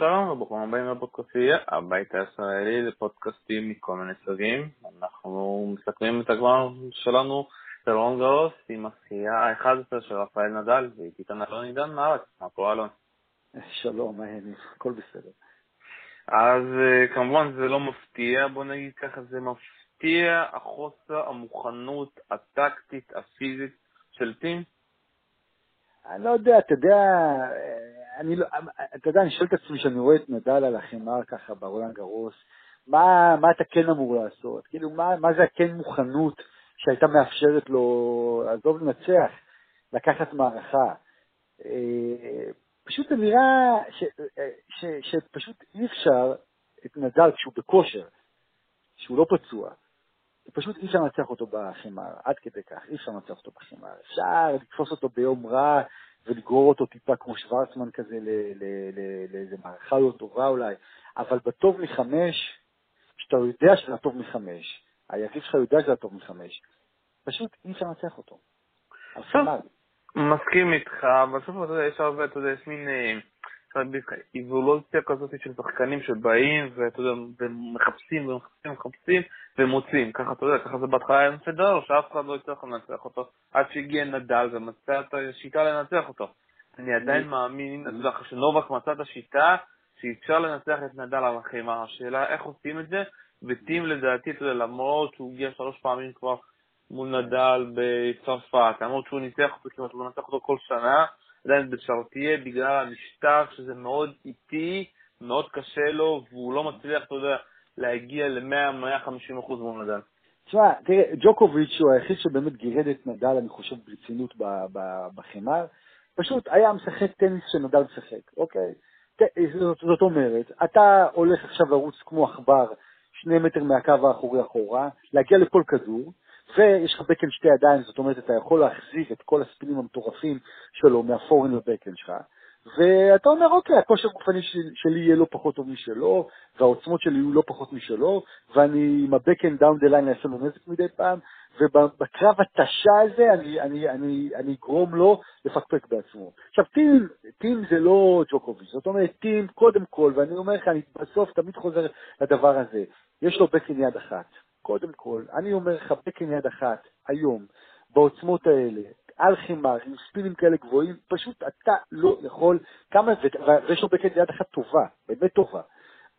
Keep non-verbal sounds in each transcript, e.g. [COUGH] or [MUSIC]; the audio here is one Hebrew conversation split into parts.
שלום וברוכים הבאים לפודקאסטייה, הבית הישראלי לפודקאסטים מכל מיני סוגים. אנחנו מסתכלים את הגמר שלנו ברון גרוס עם השחייה ה-11 של רפאל נדל, ואיתי כאן אלון עידן מארץ, מה קורה אלון? שלום? הכל בסדר. אז אה, כמובן זה לא מפתיע, בוא נגיד ככה, זה מפתיע החוסר המוכנות הטקטית הפיזית של טים. אני לא יודע, אתה יודע, אני לא, אתה יודע, אני שואל את עצמי כשאני רואה את נדל על החמר ככה בעולם גרוס, מה, מה אתה כן אמור לעשות? כאילו, מה, מה זה הכן מוכנות שהייתה מאפשרת לו, עזוב לנצח, לקחת מערכה? אה, פשוט נראה ש, ש, שפשוט אי אפשר את נדל כשהוא בכושר, שהוא לא פצוע, פשוט אי אפשר לנצח אותו בחמר, עד כדי כך, אי אפשר לנצח אותו בחמר. אפשר לתפוס אותו ביום רע ולגרור אותו טיפה כמו שוורצמן כזה לאיזה מערכה לא טובה אולי, אבל בטוב מחמש, כשאתה יודע שזה הטוב מחמש, היריב שלך יודע שזה הטוב מחמש, פשוט אי אפשר לנצח אותו. מסכים איתך, בסוף אתה יודע, יש הרבה, אתה יודע, יש מין אה, איבולוציה כזאת של שחקנים שבאים, ואתה יודע, ומחפשים ומחפשים ומחפשים ומוצאים. ככה, אתה יודע, ככה זה בהתחלה היה פדרר, שאף אחד לא הצליח לנצח אותו, עד שהגיע נדל ומצא את השיטה לנצח אותו. אני עדיין מאמין, אתה יודע, שנובק מצא את השיטה שאפשר לנצח את נדל על החמר. השאלה איך עושים את זה, וטים לדעתי, אתה יודע, למרות שהוא הגיע שלוש פעמים כבר מול נדל בצרפת, למרות שהוא ניצח אותו כמעט, הוא מנצח אותו כל שנה, עדיין בשרתיה בגלל המשטר שזה מאוד איטי, מאוד קשה לו, והוא לא מצליח, אתה יודע, להגיע ל-100-150% מול נדל. תשמע, תראה, ג'וקוביץ' הוא היחיד שבאמת גירד את נדל, אני חושב, ברצינות בחמר. פשוט היה משחק טניס שנדל משחק, אוקיי? זאת, זאת אומרת, אתה הולך עכשיו לרוץ כמו עכבר שני מטר מהקו האחורי אחורה, להגיע לכל כדור, ויש לך backhand שתי ידיים, זאת אומרת, אתה יכול להחזיק את כל הספינים המטורפים שלו מה forehand ל backhand שלך, ואתה אומר, אוקיי, הכושר הגופני שלי יהיה לא פחות טוב משלו, והעוצמות שלי יהיו לא פחות משלו, ואני עם ה backhand down the line אעשה לו נזק מדי פעם, ובקרב התשה הזה אני, אני, אני, אני אגרום לו לפקפק בעצמו. עכשיו, טים, טים זה לא ג'וקוביץ', זאת אומרת, טים, קודם כל, ואני אומר לך, אני בסוף תמיד חוזר לדבר הזה, יש לו בקן יד אחת. קודם כל, אני אומר לך, בקן יד אחת, היום, בעוצמות האלה, על חימר, עם ספינים כאלה גבוהים, פשוט אתה לא יכול, כמה, ויש לו בקן יד אחת טובה, באמת טובה.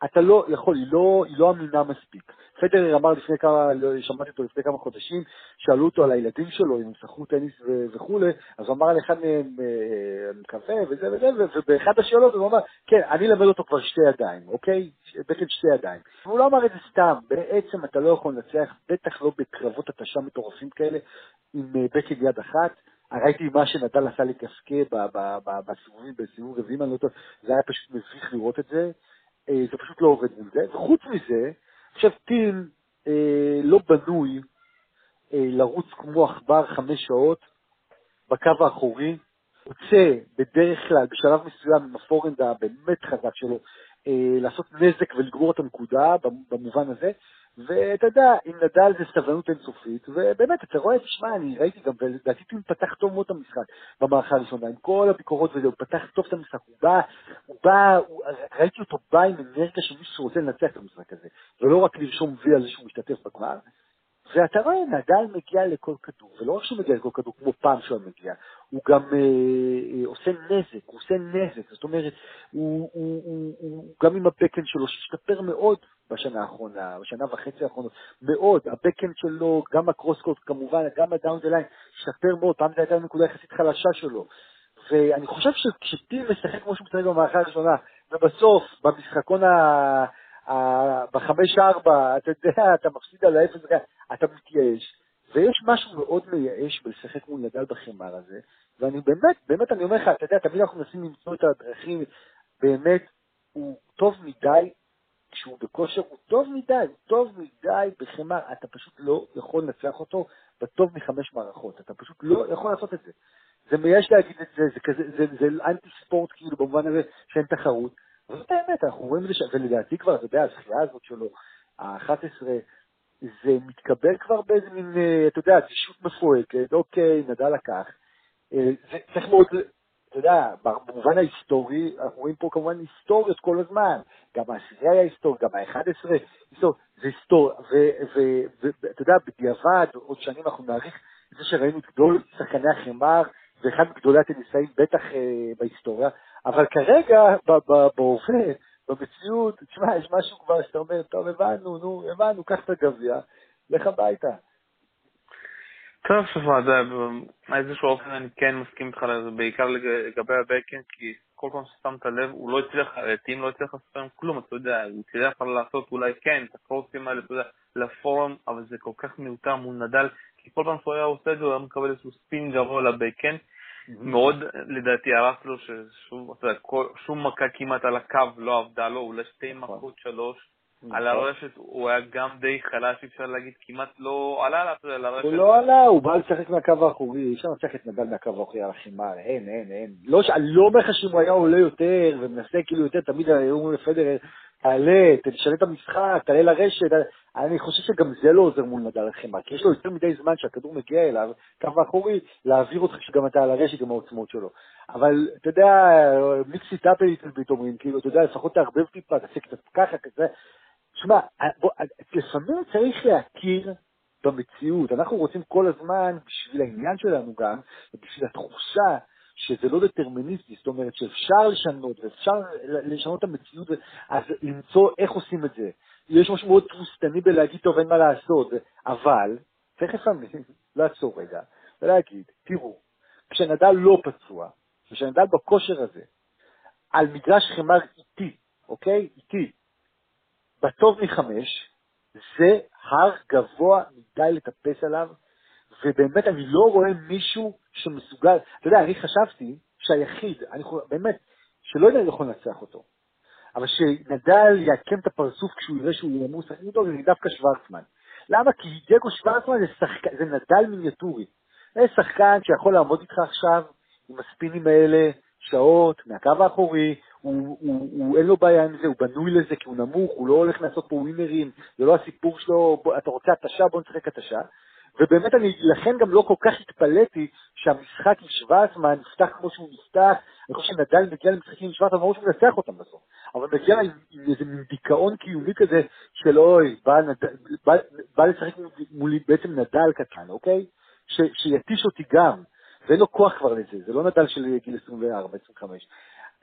אתה לא יכול, היא לא, היא לא אמינה מספיק. פדרר אמר לפני כמה, לא, שמעתי אותו לפני כמה חודשים, שאלו אותו על הילדים שלו, אם הם שחקו טניס וכולי, אז הוא אמר על אחד מהם, אה, מקווה וזה וזה, ובאחד השאלות הוא אמר, כן, אני אלמד אותו כבר שתי ידיים, אוקיי? בקן שתי ידיים. והוא לא אמר את זה סתם, בעצם אתה לא יכול לנצח, בטח לא בקרבות התשה מטורפים כאלה, עם אה, בקן יד אחת. ראיתי מה שנדל עשה לקסקה בסיבובים, בסיבוב רביעים, אני לא טוב, זה היה פשוט מביך לראות את זה. אה, זה פשוט לא עובד מול זה. וחוץ מזה, עכשיו טים אה, לא בנוי אה, לרוץ כמו עכבר חמש שעות בקו האחורי, רוצה בדרך כלל, בשלב מסוים עם הפורנד הבאמת חזק שלו, אה, לעשות נזק ולגמור את הנקודה במובן הזה, ואתה יודע, עם נדל זה סבלנות אינסופית, ובאמת, אתה רואה, תשמע, אני ראיתי גם, ולדעתי הוא פתח טוב מאוד את המשחק במערכה הראשונה, עם כל הביקורות וזה, הוא פתח טוב את המשחק, הוא בא, הוא בא, הוא, ראיתי אותו בא עם אנרגיה של מישהו שרוצה לנצח את המשחק הזה, ולא רק לרשום וי על זה שהוא משתתף בגמר, ואתה רואה, נדל מגיע לכל כדור, ולא רק שהוא מגיע לכל כדור כמו פעם שהוא מגיע, הוא גם אה, אה, עושה נזק, הוא עושה נזק, זאת אומרת, הוא, הוא, הוא, הוא גם עם ה backhand שלו, שהשתפר מאוד בשנה האחרונה, בשנה וחצי האחרונות, מאוד, ה backhand שלו, גם ה cross-court כמובן, גם ה down the line, השתפר מאוד, פעם זו הייתה נקודה יחסית חלשה שלו. ואני חושב שכשטים משחק כמו שהוא משחק במערכה הראשונה, ובסוף, במשחקון ה... בחמש ארבע, אתה יודע, אתה מפסיד על האפס, אתה מתייאש. ויש משהו מאוד מייאש בלשחק מול נדל בחמר הזה, ואני באמת, באמת אני אומר לך, אתה יודע, תמיד אנחנו מנסים למצוא את הדרכים, באמת, הוא טוב מדי, כשהוא בכושר, הוא טוב מדי, הוא טוב מדי בחמר, אתה פשוט לא יכול לנצח אותו בטוב מחמש מערכות, אתה פשוט לא יכול לעשות את זה. זה מייאש להגיד את זה, זה כזה, זה, זה, זה אנטי ספורט כאילו במובן הזה שאין תחרות, זאת האמת, אנחנו רואים את זה, ולדעתי כבר, אתה יודע, הזכייה הזאת שלו, ה-11, זה מתקבל כבר באיזה מין, אה, אתה יודע, אדישות מפואקת, אוקיי, נדע לקח. אה, זה צריך מאוד, אתה יודע, במובן ההיסטורי, אנחנו רואים פה כמובן היסטוריות כל הזמן, גם העשירי היה היסטורי, גם ה-11 היסטורי, זה היסטוריה, ואתה יודע, בדיעבד, עוד שנים אנחנו נעריך את זה שראינו את גדול שחקני החמר, ואחד מגדולי הטניסאים בטח אה, בהיסטוריה, אבל כרגע, בהווה, במציאות, תשמע, יש משהו כבר שאתה אומר, טוב, הבנו, נו, הבנו, קח את הגביע, לך הביתה. טוב, שמע, זה באיזשהו אופן אני כן מסכים איתך לזה, בעיקר לגבי הבקן, כי כל פעם ששמת לב, הוא לא הצליח, טים לא הצליח לעשות להם כלום, אתה יודע, הוא הצליח לעשות אולי כן, את הקורסים האלה, אתה יודע, לפורום, אבל זה כל כך מיותר מול נדל, כי כל פעם שהוא היה עושה את זה, הוא היה מקבל איזשהו ספין גרוע לבקן, מאוד לדעתי הרס לו ששום מכה כמעט על הקו לא עבדה לו, אולי שתי נכון. מכות, שלוש. נכון. על הרשת הוא היה גם די חלש, אפשר להגיד, כמעט לא עלה על הרשת. הוא לא עלה, הוא בא לשחק מהקו האחורי, אי אפשר לנצח את נדל מהקו האחורי על החימר, אין, אין, אין. לא, לא אומר לך שאם הוא היה עולה יותר ומנסה כאילו יותר, תמיד היו אומרים לפדרר, תעלה, תשנה את המשחק, תעלה לרשת. אני חושב שגם זה לא עוזר מול נדל החימר, כי יש לו יותר מדי זמן שהכדור מגיע אליו, קו האחורי, להעביר אותך שגם אתה על הרשת עם העוצמות שלו. אבל אתה יודע, מיקסי טאפל אומרים, כאילו, אתה יודע, לפחות תערבב טיפה, תעשה קצת ככה, כזה. שמע, לפעמים צריך להכיר במציאות. אנחנו רוצים כל הזמן, בשביל העניין שלנו גם, ובשביל התחושה שזה לא דטרמיניסטי, זאת אומרת שאפשר לשנות ואפשר לשנות את המציאות, אז למצוא איך עושים את זה. יש משהו מאוד תבוסתני בלהגיד, טוב, אין מה לעשות, אבל צריך לפעמים [LAUGHS] לעצור רגע ולהגיד, תראו, כשנדל לא פצוע, כשנדל בכושר הזה, על מגרש חמר איטי, אוקיי? איטי, בטוב מחמש, זה הר גבוה מדי לטפס עליו, ובאמת אני לא רואה מישהו שמסוגל, אתה יודע, אני חשבתי שהיחיד, אני חושב, באמת, שלא יודע יכול לנצח אותו, אבל שנדל יעקם את הפרצוף כשהוא יראה שהוא ימוס, אני יודע, זה דווקא שוורצמן. למה? כי דייגו שוורצמן זה, שחק... זה נדל מיניאטורי. זה שחקן שיכול לעמוד איתך עכשיו עם הספינים האלה, שעות, מהקו האחורי, הוא, הוא, הוא, אין לו בעיה עם זה, הוא בנוי לזה כי הוא נמוך, הוא לא הולך לעשות פה ווינרים, זה לא הסיפור שלו, אתה רוצה התשה, בוא נשחק התשה. ובאמת אני לכן גם לא כל כך התפלאתי שהמשחק עם שוורצמן נפתח כמו שהוא נפתח, אני חושב שנדל מגיע למשחקים עם שוורצמן, ברור שהוא מנצח אותם בסוף, אבל מגיע עם, איזה מין דיכאון קיומי כזה של אוי, בא, נד... בא, בא לשחק מולי בעצם נדל קטן, אוקיי? ש, שיתיש אותי גם, ואין לו כוח כבר לזה, זה לא נדל של גיל 24, 25.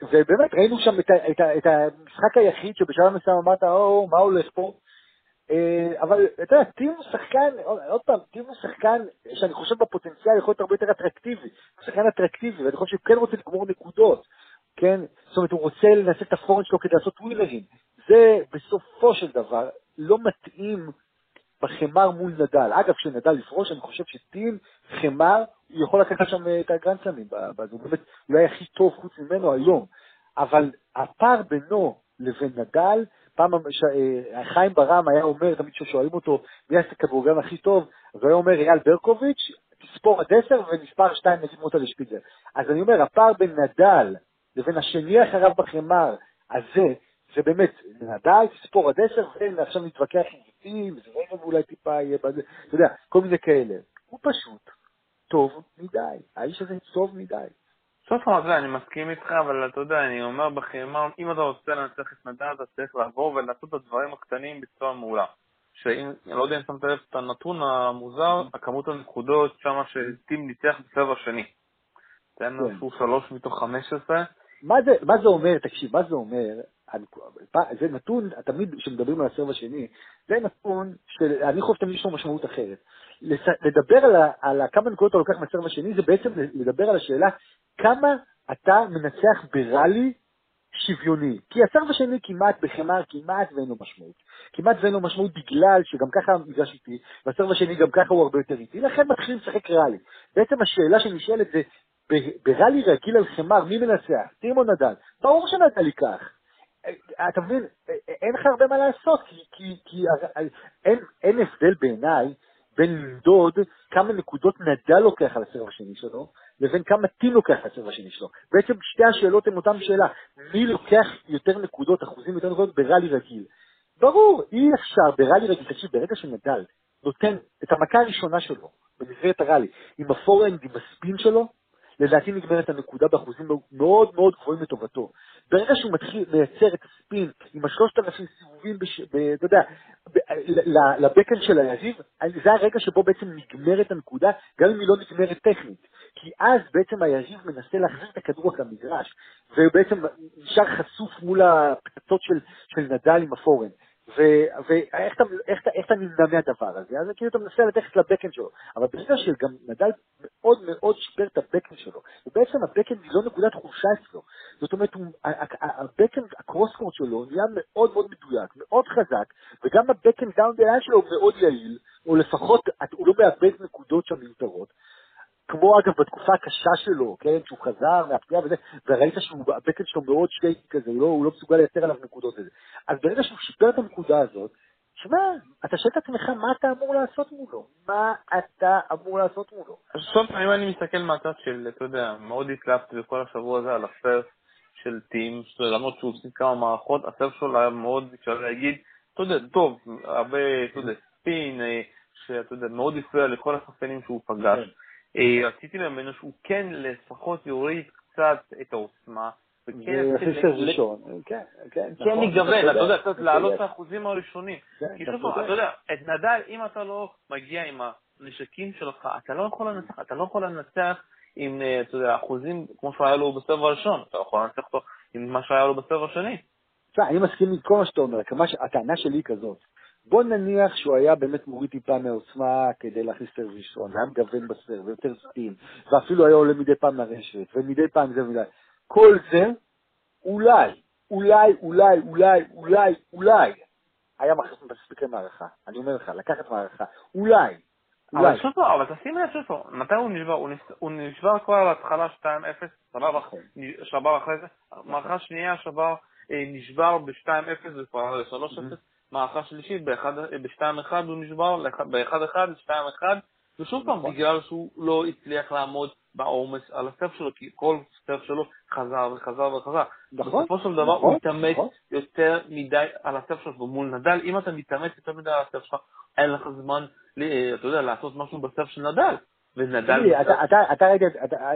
ובאמת ראינו שם את, את, את המשחק היחיד שבשלב מסוים אמרת, או, מה הולך פה? אה, אבל אתה יודע, טים הוא שחקן, עוד פעם, טים הוא שחקן שאני חושב בפוטנציאל יכול להיות הרבה יותר אטרקטיבי, הוא שחקן אטרקטיבי, ואני חושב שהוא כן רוצה לגמור נקודות, כן? זאת אומרת, הוא רוצה לנצל את הפורנט שלו כדי לעשות ווילרים. זה בסופו של דבר לא מתאים בחמר מול נדל. אגב, כשנדל יפרוש, אני חושב שטים, חמר, הוא יכול לקחת שם אה, את הגרנדסמים, הוא באמת אולי הכי טוב חוץ ממנו היום. אבל הפער בינו לבין נדל, פעם אה, חיים ברם היה אומר, תמיד כששואלים אותו מי יעשה כדורגלן הכי טוב, אז הוא היה אומר אייל ברקוביץ', תספור עד עשר ומספר שתיים נגיד מוטה לשפיצר. אז אני אומר, הפער בין נדל לבין השני אחריו בחמר הזה, זה באמת, נדל, תספור עד עשר, ועכשיו נתווכח עם גיטים, זה רגע ואולי טיפה יהיה בזה, אתה יודע, כל מיני כאלה. הוא פשוט טוב מדי, האיש הזה טוב מדי. סוף המקרה, אני מסכים איתך, אבל אתה יודע, אני אומר בחימה, אם אתה רוצה לנצח את נדל, אתה צריך לעבור ולעשות את הדברים הקטנים בצורה מעולה. שאם, אני לא יודע אם שמת לב את הנתון המוזר, הכמות הנקודות שמה שטים ניצח בסבב השני. תן לו שהוא שלוש מתוך חמש עשרה. מה זה אומר, תקשיב, מה זה אומר? זה נתון, תמיד כשמדברים על הסבב השני, זה נתון שאני חושב תמיד יש לו משמעות אחרת. לדבר על, על כמה נקודות אתה לוקח מהסבב השני, זה בעצם לדבר על השאלה כמה אתה מנצח בראלי שוויוני. כי הסרב השני כמעט בחמר, כמעט ואין לו משמעות. כמעט ואין לו משמעות בגלל שגם ככה המגרש איטי, והסרב השני גם ככה הוא הרבה יותר איטי, לכן מתחילים לשחק ראלי. בעצם השאלה שנשאלת זה, בראלי רגיל על חמר, מי מנצח? טימו נדל. ברור שנדל ייקח. אתה מבין, אין לך הרבה מה לעשות, כי, כי, כי אין, אין הבדל בעיניי בין למדוד כמה נקודות נדל לוקח על הסרב השני שלו, לבין כמה טים לוקח הסרב השני שלו. בעצם שתי השאלות הן אותן שאלה, מי לוקח יותר נקודות, אחוזים יותר נקודות בראלי רגיל. ברור, אי אפשר בראלי רגיל, תקשיב, ברגע שנדל נותן את המכה הראשונה שלו במסגרת הראלי, עם הפורנד, עם הספין שלו, לדעתי נגמרת הנקודה באחוזים מאוד מאוד גבוהים לטובתו. ברגע שהוא מתחיל לייצר את הספין עם השלושת אלפים סיבובים. אתה יודע. לבקן של היריב, זה הרגע שבו בעצם נגמרת הנקודה, גם אם היא לא נגמרת טכנית. כי אז בעצם היריב מנסה להחזיר את הכדור רק למגרש, ובעצם נשאר חשוף מול הפצצות של, של נדל עם הפורן. ואיך אתה, נמנע מהדבר הזה? אז כאילו אתה מנסה ללכת לבקן שלו. אבל ברגע שגם נדל מאוד מאוד שיפר את הבקן שלו, ובעצם הבקן היא לא נקודת חולשה אצלו. זאת אומרת, ה backhand, ה cross-court שלו נהיה מאוד מאוד מדויק, מאוד חזק, וגם ה backhand down the שלו מאוד יעיל, או לפחות הוא לא מאבד נקודות שם מיותרות. כמו אגב בתקופה הקשה שלו, כן, שהוא חזר מהפגיעה וזה, וראית שה backhand שלו מאוד shaky כזה, הוא לא, הוא לא מסוגל לייצר עליו נקודות וזה. אז ברגע שהוא שיפר את הנקודה הזאת, שמע, אתה שואל את עצמך מה אתה אמור לעשות מולו, מה אתה אמור לעשות מולו. אז סוף אם אני מסתכל מהצד של, אתה יודע, מאוד התלהבתי בכל השבוע הזה על הפרס של טים, למרות שהוא עושה כמה מערכות, הסרף שלו היה מאוד, אפשר להגיד, אתה יודע, טוב, הרבה, אתה יודע, ספין, אה, שאתה יודע, מאוד הפריע לכל השחקנים שהוא פגש. כן. אה, רציתי ממנו שהוא כן לפחות יוריד קצת את העוצמה. וכן ראשון, כן, כן, כן לגוון, אתה יודע, קצת לעלות את האחוזים הראשונים. כן, כי שוב אתה יודע, את נדל, אם אתה לא מגיע עם הנשקים שלך, אתה לא יכול לנצח, אתה לא יכול לנצח עם, אה, אתה יודע, אחוזים כמו שהיה לו בסבב הראשון, אתה יכול לנצח אותו עם מה שהיה לו בסבב השני. אני מסכים עם כל מה שאתה אומר, הטענה שלי היא כזאת, בוא נניח שהוא היה באמת מוריד טיפה מעוצמה כדי להכניס סרב ראשון, היה מגוון בסרב, ויותר סטים, ואפילו היה עולה מדי פעם לרשת, ומדי פעם זה ומדי. כל זה, אולי, אולי, אולי, אולי, אולי, אולי, היה מכניס מספיקי מערכה. אני אומר לך, לקחת מערכה, אולי. אבל שוב פעם, אבל תשים לב שוב פעם, מתי הוא נשבר? הוא נשבר כבר על ההתחלה 2-0, סבבה, נכון. שבר אחרי זה, מערכה שנייה שבר, אה, נשבר ב-2-0 וכבר 3-0, מערכה שלישית, ב-2-1 הוא נשבר, ב-1-1, 2-1, ושוב פעם, נכון. בגלל שהוא לא הצליח לעמוד בעומס על הסף שלו, כי כל סף שלו חזר וחזר וחזר. נכון. בסופו של דבר הוא נכון, מתאמץ יותר מדי על הסף שלו, ומול נדל, אם אתה מתאמץ יותר מדי על הסף שלך, אין לך זמן, אתה יודע, לעשות משהו בסף של נדל. ונדל... אתה ראית,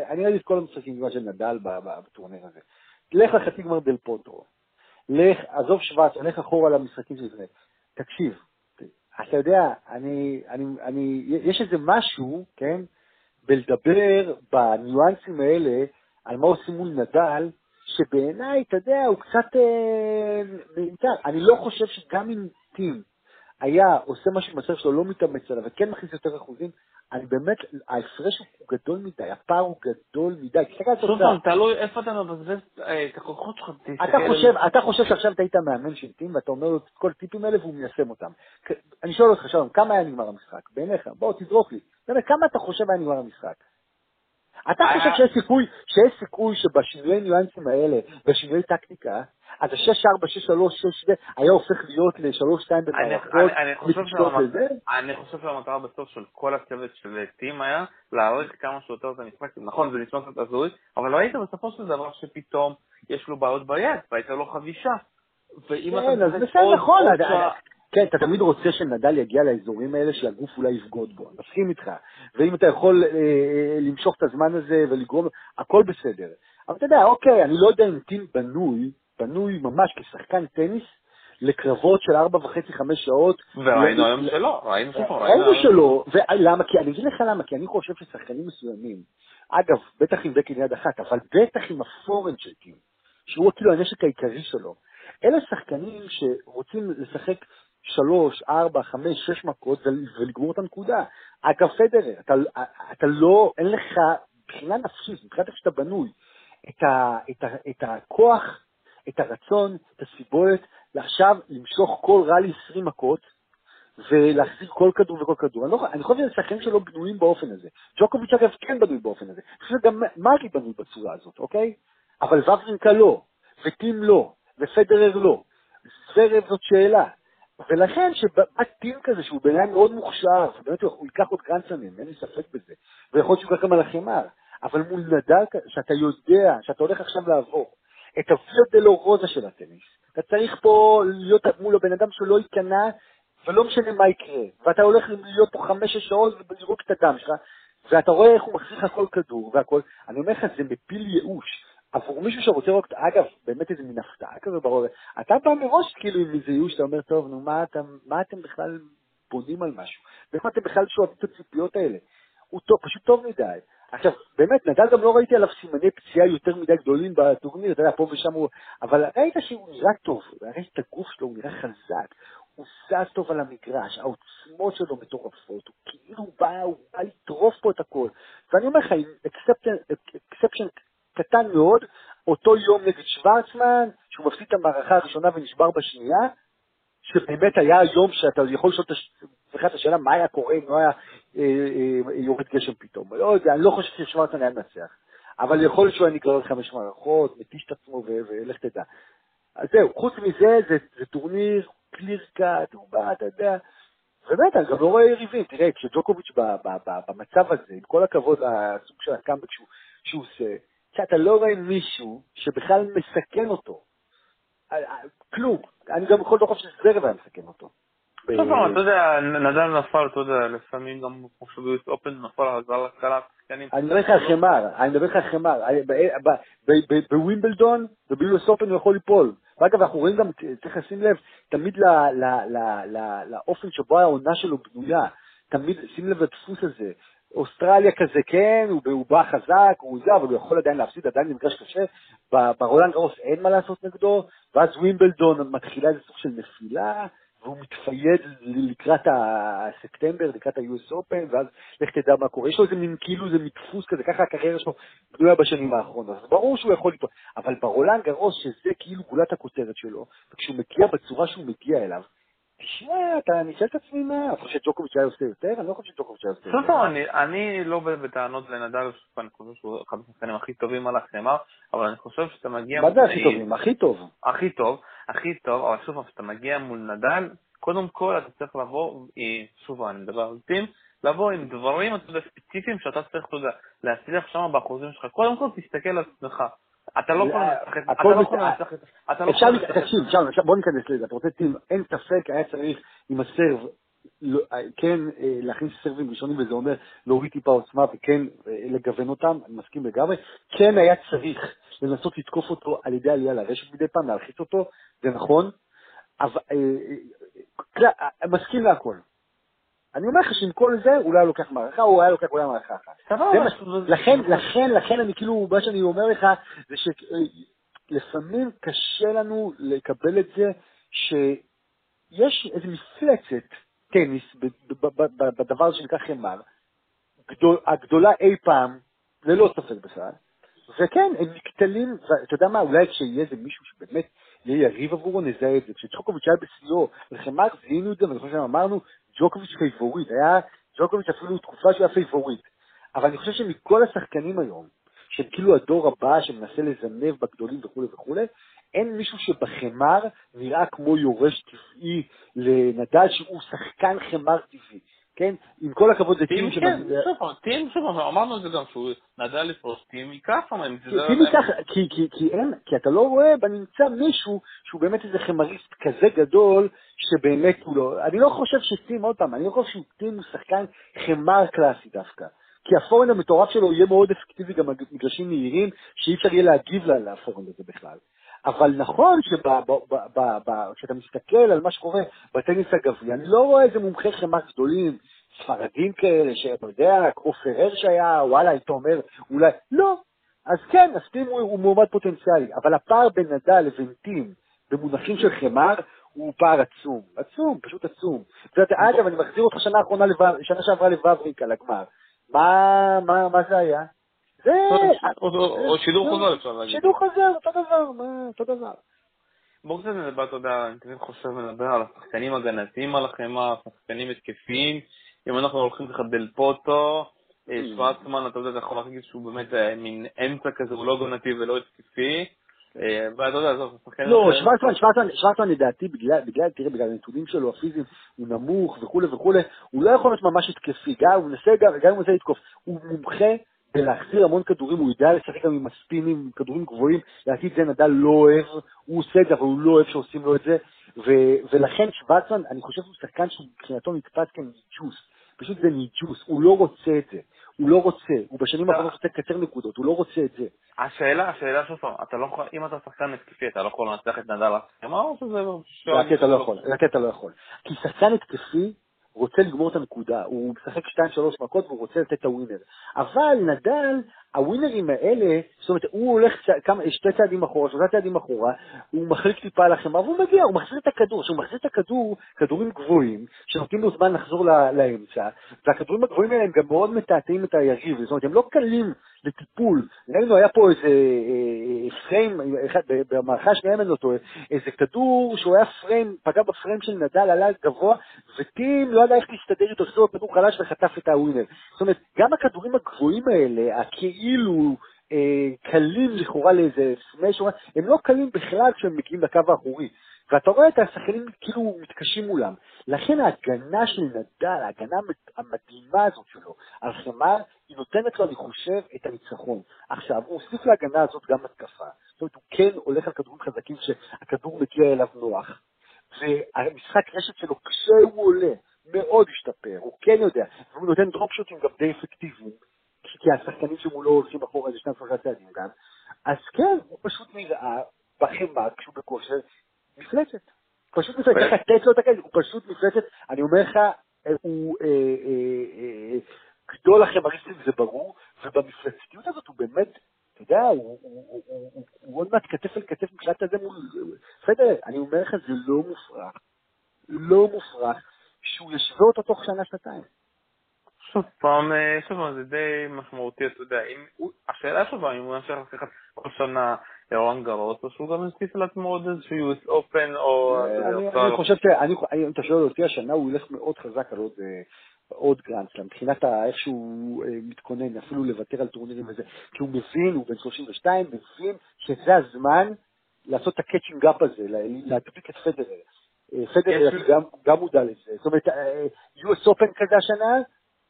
אני ראיתי את כל המשחקים של נדל בטורניר הזה. לך לחצי גמר דל פוטרו. לך, עזוב שבץ, לך אחורה למשחקים של זה. תקשיב, אתה יודע, אני, אני, אני, יש איזה משהו, כן, בלדבר בניואנסים האלה על מה עושים מול נדל, שבעיניי, אתה יודע, הוא קצת אה, מיותר. אני לא חושב שגם אם טים היה עושה משהו במצב שלו, לא מתאמץ עליו, וכן מכניס יותר אחוזים, אני באמת, ההפרש הוא גדול מדי, הפער הוא גדול מדי. תסתכל על התוצאה. שוב תלוי איפה אתה מבזבז אה, את הכוחות שלך. חושב, אתה חושב שעכשיו אתה היית מאמן של טים ואתה אומר לו את כל הטיפים האלה והוא מיישם אותם. אני שואל אותך, שלום, כמה היה נגמר המשחק? בעיניך, בוא תזרוק לי. כמה אתה חושב היה נגמר המשחק? אתה חושב שיש סיכוי, שיש סיכוי שבשינויי ניואנסים האלה, בשינויי טקטיקה, אז ה-6-4, 6-3, 6 היה הופך להיות ל-3-2 במערכות, אני חושב שהמטרה בסוף של כל הצוות של טים היה להעריך כמה שיותר את המשחק, נכון, זה נשמע קצת הזוי, אבל ראית בסופו של דבר שפתאום יש לו בעיות ביד, והייתה לו חבישה. ואם אתה... כן, אז בסדר, נכון, כן, אתה תמיד רוצה שנדל יגיע לאזורים האלה שהגוף אולי יבגוד בו, אני מסכים איתך. ואם אתה יכול אה, אה, למשוך את הזמן הזה ולגרום, הכל בסדר. אבל אתה יודע, אוקיי, אני לא יודע אם טים בנוי, בנוי ממש כשחקן טניס, לקרבות של ארבע וחצי, חמש שעות. וראינו היום שלא, ראינו שלא. ראינו שלא, ולמה? כי אני אגיד לך למה, כי אני חושב ששחקנים מסוימים, אגב, בטח עם בקין יד אחת, אבל בטח עם הפורן של טים, שהוא כאילו הנשק העיקרי שלו, אלה שחקנים שרוצים לשחק שלוש, ארבע, חמש, שש מכות ולגמור את הנקודה. אגב, פדרר, אתה, אתה לא, אין לך, מבחינה נפשית, מבחינת איך שאתה בנוי, את, ה, את, ה, את הכוח, את הרצון, את הסיבולת, לעכשיו למשוך כל רלי 20 מכות, ולהחזיר כל כדור וכל כדור. אני, לא, אני חושב שזה שחקנים שלא בנויים באופן הזה. ג'וקוביץ' אגב כן בנוי באופן הזה. אני חושב שגם מרי בנוי בצורה הזאת, אוקיי? אבל וברינקה לא, וטים לא, ופדרר לא. זרב זאת שאלה. ולכן שבא טים כזה, שהוא בעיניי מאוד מוכשר, באמת הוא ייקח עוד גרנדסמים, אין לי ספק בזה, ויכול להיות שהוא ייקח גם על החימר, אבל מול נדל, שאתה יודע, שאתה הולך עכשיו לעבור, את הוויו דלו רוזה של הטניס, אתה צריך פה להיות מול הבן אדם שלא ייכנע, ולא משנה מה יקרה, ואתה הולך להיות פה חמש-שש שעות ולזרוק את הדם שלך, ואתה רואה איך הוא מחזיר לך כל כדור והכל, אני אומר לך, זה מפיל ייאוש. עבור מישהו שרוצה לראות, אגב, באמת איזה מין הפתעה כזה ברור, אתה בא מראש כאילו עם איזה ייאוש, אתה אומר, טוב, נו, מה אתם, מה אתם בכלל בונים על משהו? ואיך אתם בכלל שואבים את הציפיות האלה? הוא טוב, פשוט טוב מדי. עכשיו, באמת, נדל גם לא ראיתי עליו סימני פציעה יותר מדי גדולים בטורניר, אתה יודע, פה ושם הוא... אבל ראית שהוא נראה טוב, ראית את הגוף שלו, הוא נראה חזק, הוא זז טוב על המגרש, העוצמות שלו מטורפות, הוא כאילו בא, הוא בא לטרוף פה את הכל. ואני אומר לך, עם קטן מאוד, אותו יום נגד שוורצמן, שהוא מפסיד את המערכה הראשונה ונשבר בשנייה, שבאמת היה יום שאתה יכול לשאול את השאלה מה היה קורה אם לא היה אה, אה, יורד גשם פתאום. לא יודע, אני לא חושב ששוורצמן היה מנצח. אבל יכול להיות שהוא היה נגרר לחמש מערכות, מתיש את עצמו ולך תדע. אז זהו, חוץ מזה, זה, זה טורניר קליר קאט, הוא בא, אתה יודע, באמת, אני גם לא רואה יריבים. תראה, כשג'וקוביץ' במצב הזה, עם כל הכבוד לסוג של הקאמבק שהוא עושה, שאתה לא רואה מישהו שבכלל מסכן אותו. אה, אה, כלום. אני גם יכול לחשוב שזרב היה מסכן אותו. אתה יודע, נדל נפל, אתה יודע, לפעמים גם כמו שביוס אופן נפל על הקלה שחקנים. אני מדבר איתך על חמר, אני מדבר איתך על חמר. בווימבלדון וביוס אופן הוא יכול ליפול. ואגב, אנחנו רואים גם, צריך לשים לב, תמיד לאופן שבו העונה שלו בנויה. תמיד, שים לב לדפוס הזה. אוסטרליה כזה כן, הוא, הוא בא חזק, הוא זה, אבל הוא יכול עדיין להפסיד, עדיין זה מגרש קשה. ברולנד גרוס אין מה לעשות נגדו, ואז ווימבלדון מתחילה איזה סוג של נפילה, והוא מתפייד לקראת הספטמבר, לקראת ה-US Open, ואז לך תדע מה קורה. יש לו איזה מין, כאילו זה מדפוס כזה, ככה הקריירה שלו בנויה בשנים האחרונות. אז ברור שהוא יכול ליפול. אבל ברולנד גרוס, שזה כאילו גולת הכותרת שלו, וכשהוא מגיע בצורה שהוא מגיע אליו, תשמע, אתה, אני שואל את עצמי מה, אתה חושב שג'וקוביץ' היה עושה יותר? אני לא חושב שג'וקוביץ' היה עושה יותר. בסדר, אני לא בטענות לנדל, אני חושב שהוא אחד השחקנים הכי טובים על החמר, אבל אני חושב שאתה מגיע... מה זה הכי טובים? הכי טוב. הכי טוב, הכי טוב, אבל שוב, כשאתה מגיע מול נדל, קודם כל אתה צריך לבוא, שוב, אני מדבר על טים, לבוא עם דברים, אתה יודע, ספציפיים שאתה צריך, אתה יודע, להצליח שם באחוזים שלך. קודם כל תסתכל על עצמך. אתה לא יכול לנצח את זה. לא אפשר, תקשיב, בוא ניכנס לזה. אתה רוצה טים, אין ספק, היה צריך עם הסרב, לא, כן אה, להכניס סרבים ראשונים, וזה אומר להוריד טיפה עוצמה וכן אה, לגוון אותם, אני מסכים לגמרי. כן היה צריך לנסות לתקוף אותו על ידי עלייה לרשת מדי פעם, להלחיץ אותו, זה נכון, אבל אה, מסכים להכל. אני אומר לך שעם כל זה, הוא לוקח מערכה, או היה לוקח אולי מערכה אחת. לכן, לכן, לכן אני כאילו, מה שאני אומר לך, זה שלפעמים קשה לנו לקבל את זה שיש איזו מפלצת טניס בדבר הזה שנקרא חמר, הגדולה אי פעם, ללא ספק בכלל, וכן, הם נקטלים, ואתה יודע מה, אולי כשיהיה איזה מישהו שבאמת יהיה יריב עבורו, נזהה את זה. כשג'וקוביץ' היה בשיאו, לחמר זיהינו את זה, ואני חושב שאמרנו, ג'וקוביץ' פייבוריט, היה ג'וקוביץ' אפילו תקופה שהוא היה פייבוריט. אבל אני חושב שמכל השחקנים היום, שהם כאילו הדור הבא שמנסה לזנב בגדולים וכולי וכולי, אין מישהו שבחמר נראה כמו יורש טבעי לנדל שהוא שחקן חמר טבעי. כן? עם כל הכבוד זה טים כן, שוב, טים, שוב, אמרנו את זה גם, שהוא נדל יפרוש, טים ייקח שם, טים ייקח, כי אתה לא רואה בנמצא מישהו שהוא באמת איזה חמריסט כזה גדול, שבאמת הוא לא, אני לא חושב שטים, עוד פעם, אני לא חושב שטים הוא שחקן חמר קלאסי דווקא. כי הפורן המטורף שלו יהיה מאוד אפקטיבי גם במגרשים מהירים, שאי אפשר יהיה להגיב לפורן הזה בכלל. אבל נכון שכשאתה מסתכל על מה שקורה בטניס הגברי, אני לא רואה איזה מומחי חמר גדולים, ספרדים כאלה, שאתה יודע, כמו פרר שהיה, וואלה, היית אומר, אולי, לא. אז כן, טים הוא, הוא מועמד פוטנציאלי, אבל הפער בין נדל לבין טים במונחים של חמר הוא פער עצום, עצום, פשוט עצום. ואגב, אני מחזיר אותך שנה שעברה לבבריק על הגמר. מה, מה, מה זה היה? זה... או שידור חוזר אפשר להגיד. שידור חוזר, אותו דבר, מה, אותו דבר. בואו קצת נדבר, אתה יודע, אני תמיד חושב לדבר על השחקנים הגנתיים על החמאה, השחקנים התקפיים. אם אנחנו הולכים ככה דל פוטו, אה, mm. שוורצמן, אתה יודע, אתה יכול להגיד שהוא באמת אה, מין אמצע כזה, הוא לא גנתי ולא התקפי. אה, ואתה יודע, עזוב, שחקן... לא, שוורצמן, שוורצמן, שוורצמן לדעתי, בגלל, תראה, בגלל הנתונים שלו הפיזיים, הוא נמוך וכולי וכולי, הוא לא יכול להיות ממש התקפי, גם הוא מנסה, גם אם הוא מנסה לתקוף, הוא מומחה בלהחזיר המון כדורים, הוא יודע לשחק גם עם הספינים, עם כדורים גבוהים, לעתיד זה נדל לא אוהב, הוא עושה את זה, אבל הוא לא אוהב שעושים לו את זה, ו- ולכן שוורצמן, אני חושב שהוא שחקן שמבחינתו נתפס כניג'וס, פשוט זה ניג'וס, הוא לא רוצה את זה. הוא לא רוצה, הוא בשנים האחרונות רוצה לקצר נקודות, הוא לא רוצה את זה. השאלה, השאלה שוב פעם, אתה לא יכול, אם אתה שחקן התקפי, אתה לא יכול לנצח את נדל הסכמה, או שזה... להקה אתה לא יכול, להקה אתה לא יכול. כי שחקן התקפי רוצה לגמור את הנקודה, הוא משחק 2-3 מכות והוא רוצה לתת את הווינר. אבל נדל, הווינרים האלה, זאת אומרת, הוא הולך כמה, שתי צעדים אחורה, שלושה צעדים אחורה, הוא מחליק טיפה על החמאה והוא מגיע, הוא מחזיר את הכדור. כשהוא מחזיר את הכדור, כדורים גבוהים, שנותנים לו זמן לחזור לאמצע, והכדורים הגבוהים האלה הם גם מאוד מתעתעים את היריב, זאת אומרת, הם לא קלים לטיפול. ראינו, היה פה איזה פריים, במערכה השנייה, אם אני לא טועה, איזה כדור שהוא היה פריים, פגע בפריים של נדל, עלה גבוה, וטים לא ידע איך להסתדר איתו, שזה כדור חלש וחטף את הווינר. זאת אומרת, גם הכדורים הגבוהים האלה, הכאילו אה, קלים לכאורה לאיזה סמש, הם לא קלים בכלל כשהם מגיעים לקו האחורי. ואתה רואה את השחקנים כאילו מתקשים מולם. לכן ההגנה של נדל, ההגנה המדהימה הזאת שלו על חמר, היא נותנת לו, אני חושב, את הניצחון. עכשיו, הוא הוסיף להגנה הזאת גם התקפה. זאת אומרת, הוא כן הולך על כדורים חזקים שהכדור מגיע אליו נוח. והמשחק רשת שלו, כשהוא עולה, מאוד השתפר, הוא כן יודע, והוא נותן דרופשוטים גם די אפקטיביים, כי השחקנים שמולו הולכים אחורה איזה שניים שלושה צעדים גם, אז כן, הוא פשוט נראה בחמר כשהוא בכושר מפלצת. פשוט מפלצת, צריך לתת לו את הכסף, הוא פשוט מפלצת, אני אומר לך, הוא אה, אה, אה, גדול החמריסטים זה ברור, ובמפלצתיות הזאת הוא באמת, אתה יודע, הוא עוד מעט כתף אל כתף מבחינת הזה מול, בסדר, אני אומר לך, זה לא מופרך, לא מופרך, שהוא ישווה אותו תוך שנה-שנתיים. שוב פעם, שוב פעם, זה די משמעותי, אתה יודע, השאלה שוב פעם, אם הוא ימשיך לקחת כל שנה רון גרוס, או שהוא גם יוסיף לעצמו עוד איזשהו US Open, או... אני חושב ש... אם אתה שואל אותי, השנה הוא ילך מאוד חזק על עוד... עוד גרנדסלאם, מבחינת איך שהוא מתכונן, אפילו לוותר על טורנירים וזה, כי הוא מבין, הוא בן 32, מבין שזה הזמן לעשות את ה catching up הזה, להדביק את פדרר. פדרר גם, גם מודע לזה. זאת אומרת, US Open כזה השנה,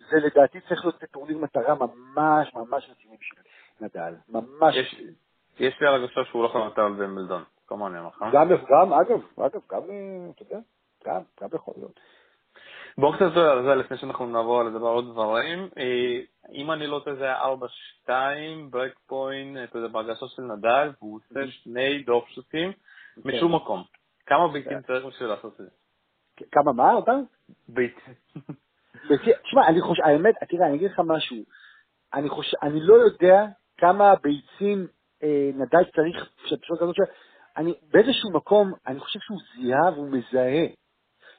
זה לדעתי צריך להיות טורניר מטרה ממש ממש רציני בשביל נדל. ממש... יש לי הרגשה שהוא לא יכול לוותר על ווימבלדון, כמוני אמר לך. גם, גם, אגב, אגב, גם, אתה יודע, גם, גם יכול להיות. קצת לדבר על זה לפני שאנחנו נעבור לדבר עוד דברים. אם אני לא טועה זה היה 4-2, break point, אתה יודע, בהגשה של נדל, והוא עושה שני drop shot ים משום מקום. כמה ביצים צריך בשביל לעשות את זה? כמה מה? אותם? ביצים. [LAUGHS] תשמע, אני חושב, האמת, תראה, אני אגיד לך משהו. אני חושב, אני לא יודע כמה ביצים אה, נדל צריך, שבשביל כזאת, אני, באיזשהו מקום, אני חושב שהוא זיהה והוא מזהה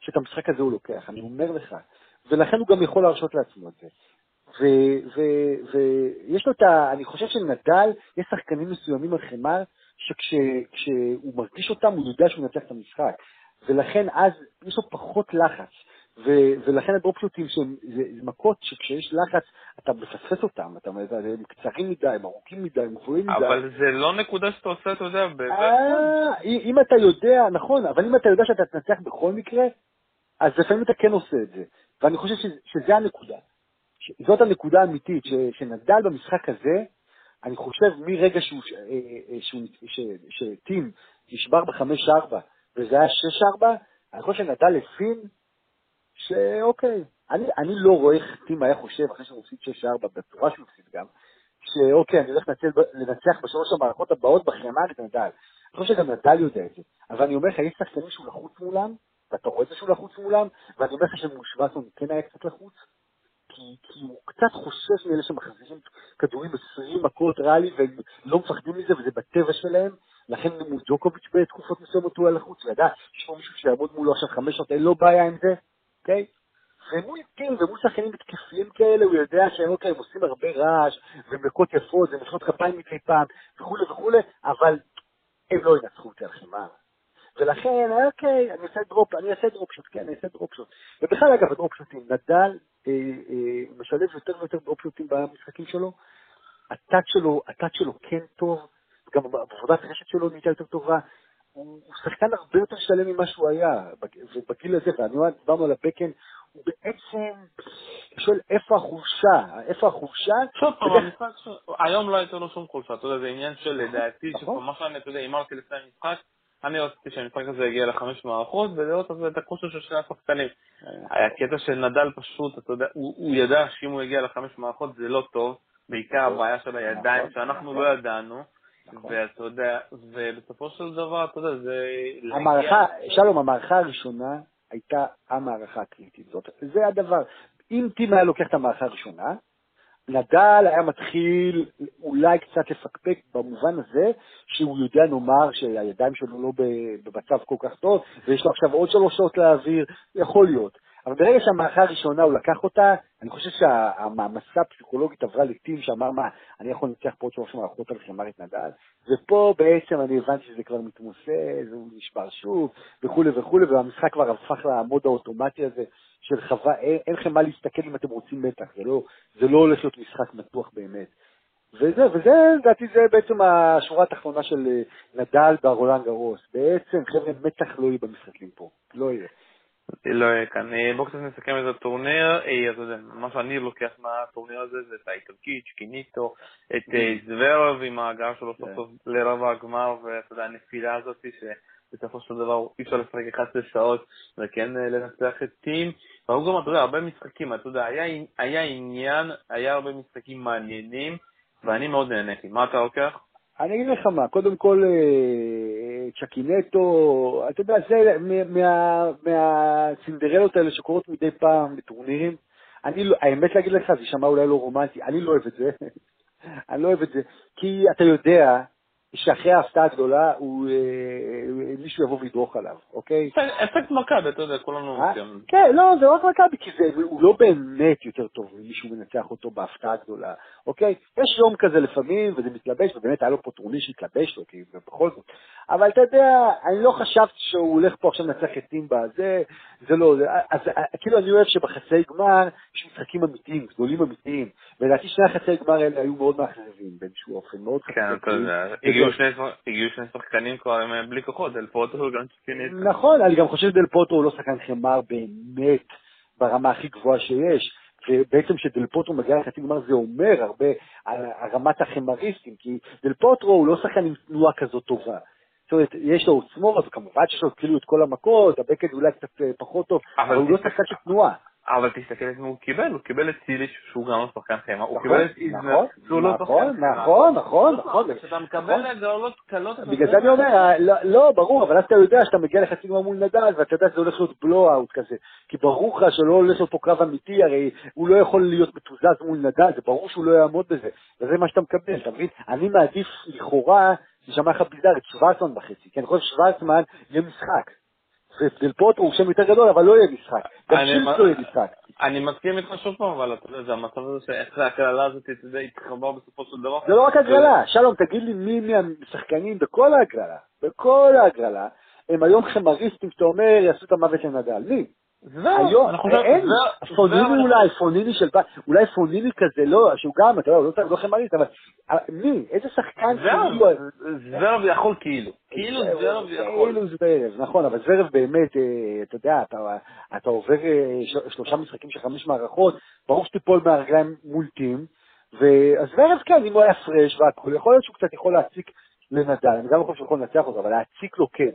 שאת המשחק הזה הוא לוקח, אני אומר לך. ולכן הוא גם יכול להרשות לעצמו את זה. ויש לו את ה... אני חושב שנדל, יש שחקנים מסוימים על חמר, שכשהוא מרגיש אותם, הוא יודע שהוא מנצח את המשחק. ולכן אז יש לו פחות לחץ. ו- ולכן הדרופשוטים שהם זה, זה מכות שכשיש לחץ אתה מפספס אותם, אתה אומר, הם קצרים מדי, הם ארוכים מדי, הם גבוהים מדי. אבל זה לא נקודה שאתה עושה, אתה יודע, ב... אה, אם אתה יודע, נכון, אבל אם אתה יודע שאתה תנצח בכל מקרה, אז לפעמים אתה כן עושה את זה. ואני חושב שזה הנקודה. זאת הנקודה האמיתית, שנדל במשחק הזה, אני חושב מרגע שהוא, אה, אה, שטים נשבר ב-5-4 וזה היה 6-4, אני חושב שנדל הבין שאוקיי, אני, אני לא רואה איך טים היה חושב, אחרי שהוא הפסיד 6-4, בצורה שהוא הפסיד גם, שאוקיי, אני הולך לנצח, לנצח בשלוש המערכות הבאות בחיימה את נדל. אני חושב שגם נדל יודע את זה, אבל אני אומר לך, יש שחקנים שהוא לחוץ מולם, ואתה רואה את זה שהוא לחוץ מולם, ואני אומר לך שמושבסון כן היה קצת לחוץ, כי, כי הוא קצת חושש מאלה שמחזירים כדורים 20 מכות ריאלי והם לא מפחדים מזה וזה בטבע שלהם, לכן מול ג'וקוביץ' בתקופות מסוימות הוא היה לחוץ, וידע, יש פה מישהו שיעמוד מולו עכשיו חמש שעות, אין לו בעיה עם זה, אוקיי? ומול כן, ומול שחקנים התקפיים כאלה, הוא יודע שהם אוקיי, הם עושים הרבה רעש, ומכות יפות, ומחיאות כפיים מדי פעם, וכולי וכולי, אבל הם לא ינצחו על חמר. ולכן, אוקיי, אני אעשה דרופ, אני אעשה דרופשוט, כן, אני אעשה דרופשוט. ובכלל, אגב, הדרופשוטים, נדל אה, אה, משלב יותר ויותר דרופשוטים במשחקים שלו, הטאט שלו, הטאט שלו כן טוב, גם עבודת הרשת שלו נהייתה יותר טובה, הוא שחקן הרבה יותר שלם ממה שהוא היה, ובגיל הזה, ואני אומר, דיברנו על הבקן, הוא בעצם שואל איפה החולשה, איפה החולשה? שוב פעם, המשחק, היום לא הייתה לו שום חולשה, אתה יודע, זה עניין של לדעתי, נכון. שוב פעם, מה שאני, אתה יודע, אמרתי לפני המשחק, אני רציתי שהמשחק הזה יגיע לחמש מערכות, ולראות את הכושר של שני השחקנים. הקטע של נדל פשוט, אתה יודע, הוא, הוא ידע שאם הוא יגיע לחמש מערכות זה לא טוב, בעיקר הבעיה של הידיים, נכון, שאנחנו נכון. לא ידענו. נכון. ואתה יודע, ובסופו של דבר, אתה יודע, זה... המערכה, שלום, המערכה הראשונה הייתה המערכה הקריטית זאת. זה הדבר. אם טים היה לוקח את המערכה הראשונה, נדל היה מתחיל אולי קצת לפקפק במובן הזה שהוא יודע נאמר שהידיים שלו לא במצב כל כך טוב ויש לו עכשיו עוד שלוש שעות להעביר, יכול להיות. אבל ברגע שהמערכה הראשונה הוא לקח אותה, אני חושב שהמעמסה הפסיכולוגית עברה לטים שאמר מה, אני יכול לנצח פה עוד שלוש מערכות על חמר את נדל, ופה בעצם אני הבנתי שזה כבר מתמוסס, הוא נשבר שוב, וכולי וכולי, והמשחק כבר הפך למוד האוטומטי הזה של חווה, אין, אין לכם מה להסתכל אם אתם רוצים מתח, זה לא, זה לא הולך להיות משחק מתוח באמת. וזה, וזה, לדעתי, זה בעצם השורה התחתונה של אה, נדל ברולנד גרוס. בעצם, חבר'ה, מתח לא יהיה במשחקים פה, לא יהיה. לא יהיה כאן. אה, בואו קצת נסכם את הטורניר. אה, אתה יודע, מה שאני לוקח מהטורניר הזה זה את האיטלקית, שקיניטו, את אה, זוורב עם ההגעה שלו סוף כן. סוף לרבע הגמר, ואתה יודע, הנפילה הזאת שבסופו של דבר אי אפשר לשחק 11 שעות וכן אה, לנצח את טים. והיו גם, אתה יודע, הרבה משחקים, אתה יודע, היה- עניין, היה הרבה משחקים מעניינים, ואני מאוד נהניתי. מה אתה לוקח? אני אגיד לך מה, קודם כל, אה, צ'קינטו, אתה יודע, זה מה- מה- האלה שקורות מדי פעם בטורנירים. אני לא, האמת להגיד לך, זה יישמע אולי לא רומנטי, אני לא אוהב את זה. [LAUGHS] אני לא אוהב את זה, כי אתה יודע שאחרי ההפתעה הגדולה, הוא, אה, מישהו יבוא וידרוך עליו, אוקיי? אפקט מכבי, אתה יודע, כולנו אה? כן, לא, זה לא רק מכבי, כי זה, הוא לא באמת יותר טוב אם מישהו מנצח אותו בהפתעה הגדולה, אוקיי? יש יום כזה לפעמים, וזה מתלבש, ובאמת היה לו פה טורניר שהתלבש לו, כי בכל זאת. אבל אתה יודע, אני לא חשבתי שהוא הולך פה עכשיו לנצח את טימבה, זה, זה לא, זה, אז אה, כאילו אני אוהב שבחצי גמר יש משחקים אמיתיים, גדולים אמיתיים, ולדעתי שני החצי גמר האלה היו מאוד מאכזבים באיזשהו אופן, מאוד כן, חצי אתה יודע, הגיעו שני שחקנים כבר אה, בלי כוחות, דל פוטו וגם צ'קינית. נכון, אני גם חושב שדל פוטו הוא לא שחקן חמר באמת ברמה הכי גבוהה שיש, ובעצם שדל פוטו מגיע לחצי גמר זה אומר הרבה על רמת החמריסטים, כי דל פוטו הוא לא שחקן עם תנועה כזאת טובה. זאת אומרת, יש לו עוצמות, וכמובן שיש לו כאילו את כל המכות, הבקד אולי קצת אה, פחות טוב, אבל הוא לא שחקן של תנועה. אבל תסתכל את מי הוא קיבל, הוא קיבל את צילי שהוא גם לא שחקן חמר, הוא נכון, קיבל את איזנר נכון, שהוא לא נכון, שחקן חמר. נכון, נכון, נכון. כשאתה. מקבל הגרלות קלות, בגלל זה אני אומר, אה, לא, לא, ברור, אבל אז אתה יודע שאתה מגיע לחצי גמר מול נדל, ואתה יודע שזה הולך להיות בלואו-אוט כזה. כי ברור לך שלא הולך להיות פה קרב אמיתי, הרי הוא לא יכול להיות מתוזז מול נדל, זה ברור שהוא לא יעמוד בזה. וזה מה שאתה מקבל, אתה מבין? אני מעדיף לכאורה, נשמע לך ביזאר, את שוורצמן בחצי, כי אני חושב שוורצמן יהיה משחק. ודל פוטו הוא שם יותר גדול, אבל לא יהיה משחק. גם שילס לא יהיה משחק. אני מסכים איתך שוב פעם, אבל אתה יודע, זה המצב הזה שאיך ההקללה הזאת, אתה יודע, התחבר בסופו של דבר. זה לא רק הגרלה, שלום, תגיד לי מי מהשחקנים בכל ההגרלה, בכל ההגרלה, הם היום חמריסטים שאתה אומר יעשו את המוות לנדל. מי? היום, חושב- אין, זהו, פוניני זהו, אולי, פוניני של פעם, אולי פוניני כזה, לא, שהוא גם, אתה יודע, הוא לא- חמריסט, אבל אה, מי? איזה שחקן כאילו... זרב יכול כאילו. כאילו זרב יכול. כאילו זוורב, נכון, אבל זוורב באמת, אה, אתה יודע, אתה, עובר אה, של- שלושה משחקים של חמש מערכות, ברור שתיפול מהרגליים מול טים, ואז זוורב כן, אם הוא היה פרש והכול, יכול להיות שהוא קצת יכול להציק לנדל, אני גם לא חושב שהוא יכול לנצח אותו, אבל להציק לו כן.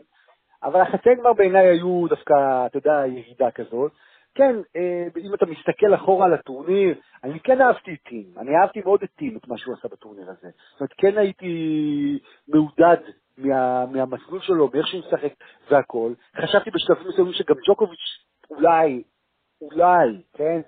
אבל החצי גמר בעיניי היו דווקא, אתה יודע, ירידה כזאת. כן, אה, אם אתה מסתכל אחורה על הטורניר, אני כן אהבתי את טים, אני אהבתי מאוד את טים, את מה שהוא עשה בטורניר הזה. זאת אומרת, כן הייתי מעודד מה, מהמסלול שלו, מאיך שהוא משחק והכל. חשבתי בשלבים מסוימים שגם ג'וקוביץ' אולי, אולי, כן,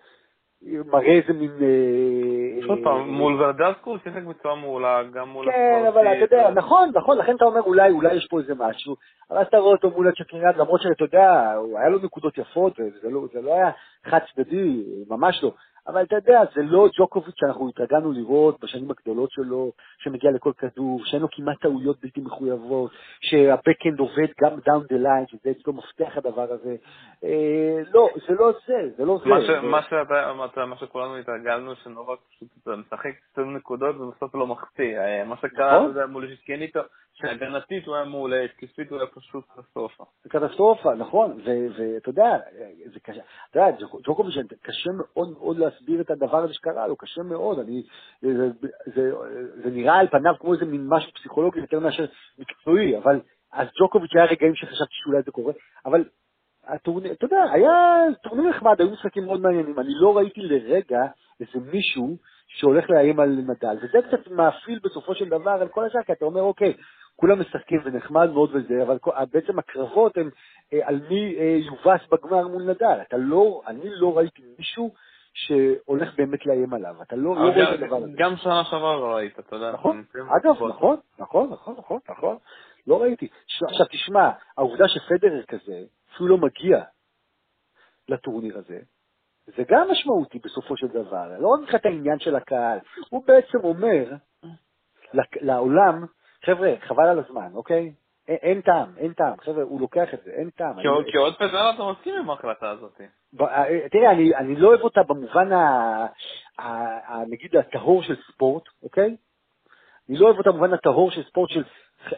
מראה איזה מין... אה, עוד פעם, מול ורדסקו הוא שיחק בצורה מעולה, גם מול... כן, אבל אתה יודע, נכון, נכון, לכן אתה אומר אולי, אולי יש פה איזה משהו, אבל אז אתה רואה אותו מול הצ'קריאן, למרות שאתה יודע, היה לו נקודות יפות, וזה לא, זה לא היה חד צדדי, ממש לא. אבל אתה יודע, זה לא ג'וקוביץ' שאנחנו התרגלנו לראות בשנים הגדולות שלו, שמגיע לכל כדור, שאין לו כמעט טעויות בלתי מחויבות, שה backhand עובד גם down the line, שזה אצלו מפתח הדבר הזה. אה, לא, זה לא זה, זה לא זה. מה ש- זה- מה שאתה אמרת, מה שכולנו התרגלנו, שנובק פשוט משחק קצת נקודות ובסוף לא מחטיא. אה, מה שקרה, נכון. מול צ'קינאטו, שהגנתית הוא היה מעולה, התקפית הוא היה פשוט קטסטרופה. זה קטסטרופה, נכון, ואתה יודע, זה קשה, אתה יודע, ג'וק- ג'וקוביץ', קשה מאוד מאוד להסביר את הדבר הזה שקרה לו, קשה מאוד, אני, זה, זה, זה נראה על פניו כמו איזה מין משהו פסיכולוגי יותר מאשר מקצועי, אבל אז ג'וקוביץ' היה רגעים שחשבתי שאולי זה קורה, אבל הטורניר, אתה יודע, היה טורניר נחמד, היו משחקים מאוד מעניינים. אני לא ראיתי לרגע איזה מישהו שהולך לאיים על נדל, וזה קצת מאפיל בסופו של דבר על כל השאר, כי אתה אומר, אוקיי, כולם משחקים ונחמד מאוד וזה, אבל בעצם הקרבות הן אה, על מי אה, יובס בגמר מול נדל. אתה לא, אני לא ראיתי מישהו שהולך באמת לאיים עליו. אתה לא, רואה את הדבר הזה. גם שנה שעברה לא ראית, אתה יודע. נכון, אגב, נכון, נכון, נכון, נכון, נכון. לא ראיתי. עכשיו תשמע, העובדה שפדרר כזה, אפילו לא מגיע לטורניר הזה, זה גם משמעותי בסופו של דבר. לא רק את העניין של הקהל, הוא בעצם אומר לעולם, חבר'ה, חבל על הזמן, אוקיי? אין טעם, אין טעם, חבר'ה, הוא לוקח את זה, אין טעם. כי עוד פזר אתה מסכים עם ההחלטה הזאת. אה, תראה, אני לא אוהב אותה במובן, נגיד, הטהור של ספורט, אוקיי? אני לא אוהב אותה במובן הטהור של ספורט של,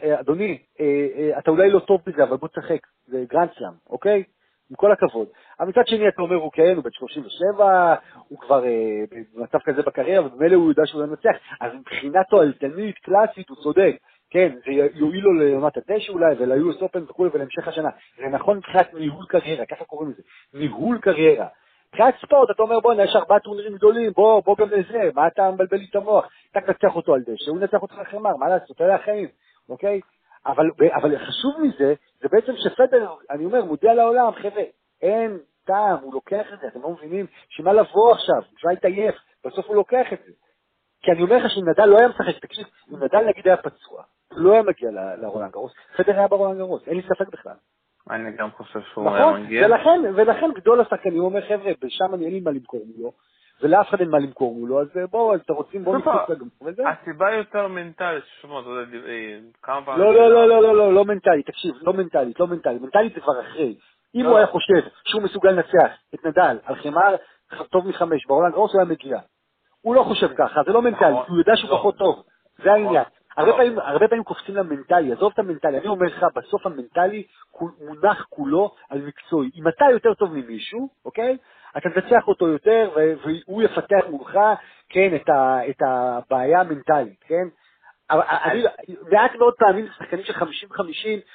אה, אדוני, אה, אתה אולי לא טוב בזה, אבל בוא תשחק, זה גרנדסלאם, אוקיי? עם כל הכבוד. אבל מצד שני אתה אומר, הוא כן, הוא בן 37, הוא כבר אה, במצב כזה בקריירה, וממילא הוא יודע שהוא לא ינצח, אז מבחינה תועלתנית, קלאסית, הוא צודק. כן, זה יועיל לו לעונת התשע אולי, ול-US Open וכו' ולהמשך השנה. זה נכון מבחינת ניהול קריירה, ככה קוראים לזה, ניהול קריירה. מבחינת ספורט, אתה אומר, בוא'נה, יש ארבעה טורנירים גדולים, בוא, בוא גם לזה, מה אתה מבלבל לי את המוח? אתה תנצח אותו על דשא, הוא ינצח אותך אחרי מר, מה לעשות, אלה החיים, אוקיי? אבל, אבל חשוב מזה, זה בעצם שפדר, אני אומר, מודיע לעולם, חבר'ה, אין טעם, הוא לוקח את זה, אתם לא מבינים? שמה לבוא עכשיו, בשביל להתעייף, בסוף הוא לוקח את זה. כי אני אומר לך שאם נדל לא היה משחק, תקשיב, אם נדל נגיד היה פצוע, לא היה מגיע לרולנד גרוס, פדר היה ברולנד גרוס, אין לי ספק בכלל. אני גם חושב שהוא היה מגיע. ולכן, ולכן גדול השחקנים אומר, חבר'ה, בשם אני אין לי מה למכור מולו, ולאף אחד אין מה למכור מולו, אז בואו, אז אתם רוצים, בואו נקפוץ לגמור, וזה. הסיבה יותר מנטלית, ששמע, אתה יודע, אה, כמה פעמים... לא, לא, לא, לא, לא, לא, לא מנטלית, תקשיב, לא מנטלית, לא מנטלית, מנטלית זה כבר אחרי. אם הוא היה חושב שהוא מסוגל לנצח את נדל על חמר טוב מחמש בעולם גרוס, הוא היה מגיע. הוא לא חושב ככה, זה לא מנטלי, נכון. הוא יודע שהוא לא. פחות טוב, זה העניין. הרבה לא. פעמים, הרבה פעמים קופצים למנטלי, עזוב את המנטלי, אני אומר לך, בסוף המנטלי מונח כולו על מקצועי. אם אתה יותר טוב ממישהו, אוקיי? אתה תנצח אותו יותר, והוא יפתח מולך, כן, את, ה, את הבעיה המנטלית, כן? אני, מעט מאוד פעמים שחקנים של 50-50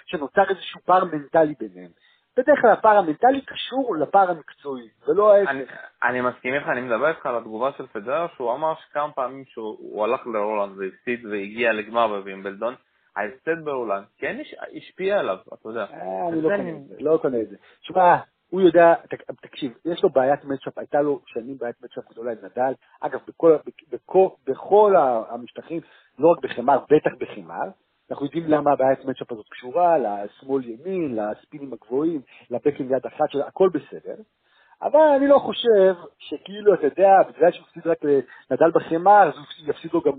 שנוצר איזשהו פער מנטלי ביניהם. בדרך כלל הפער המנטלי קשור לפער המקצועי, ולא ההפך. אני, אני מסכים איתך, אני מדבר איתך על התגובה של פדר, שהוא אמר שכמה פעמים שהוא הלך לרולנד והפסיד והגיע לגמר בווימבלדון, ההפסד ברולנד כן השפיע עליו, אתה יודע. אה, אני לא קונה את זה, לא קונה את זה. שמע, הוא יודע, תקשיב, יש לו בעיית מצ'אפ, הייתה לו שנים בעיית מצ'אפ גדולה עם נדל, אגב, בכל, בכל, בכל המשטחים, לא רק בחמר, בטח בחמר, אנחנו יודעים למה הבעיית מצ'אפ הזאת קשורה, לשמאל ימין, לספינים הגבוהים, לבקינג יד אחת, הכל בסדר. אבל אני לא חושב שכאילו, אתה יודע, בגלל שהוא הפסיד רק לנדל בחמר, אז הוא יפסיד לו גם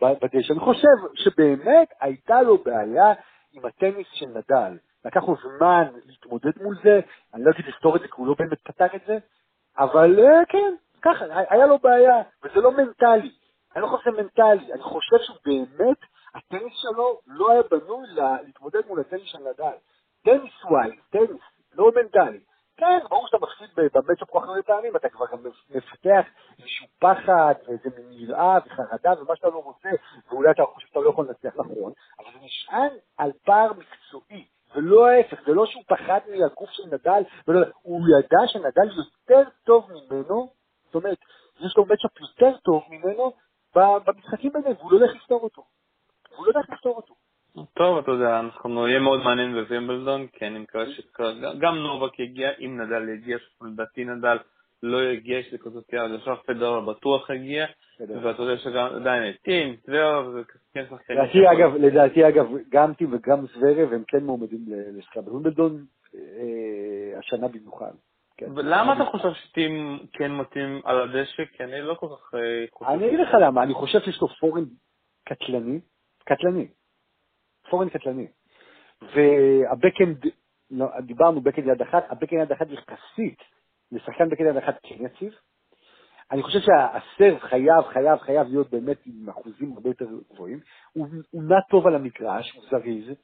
בדשא. אני חושב שבאמת הייתה לו בעיה עם הטניס של נדל. לקח לו זמן להתמודד מול זה, אני לא אגיד לפתור את זה כי הוא לא באמת פתר את זה, אבל אה, כן, ככה, היה לו בעיה, וזה לא מנטלי. אני לא חושב שזה מנטלי, אני חושב שהוא באמת הטניס שלו לא היה בנוי להתמודד מול הטניס של נדל. tennis wise, טניס, לא מנטלי. כן, ברור שאתה מפסיד ב matchup כל כך הרבה פעמים, אתה כבר גם מפתח איזשהו פחד ואיזה מין יראה וחרדה ומה שאתה לא רוצה, ואולי אתה חושב שאתה לא יכול לנצח נכון, אבל זה נשען על פער מקצועי, ולא ההפך, זה לא שהוא פחד מהגוף של נדל, ולא, הוא ידע שנדל יותר טוב ממנו, זאת אומרת, יש לו מצ'אפ יותר טוב ממנו במשחקים ביניהם, והוא לא הולך לפתור אותו. והוא לא יודע איך לפתור אותו. טוב, אתה יודע, אנחנו נהיה מאוד מעניין בווימבלדון, כי אני מקווה שגם נובק יגיע, אם נדל יגיע, לדעתי נדל לא יגיע, יש לי כזאת יד, עכשיו פדר בטוח יגיע, ואתה יודע שגם עדיין טים, טברב, זה כן שחקנים. לדעתי אגב, גם טים וגם זוורב הם כן מועמדים לשחקה בווימבלדון אה, השנה במיוחד. כן. למה אתה חושב שטים כן מתאים על הדשא? כי אני לא כל כך אה, חושב... אני אגיד לך למה, אני חושב שיש לו forehand קטלני, קטלני, forehand קטלני. וה backhand, לא, דיברנו backhand יד אחת, ה backhand יד אחת יחסית לשחקן backhand יד אחת כן יציב. אני חושב שה serve חייב, חייב, חייב להיות באמת עם אחוזים הרבה יותר גבוהים. הוא, הוא נע טוב על המגרש, הוא זריז.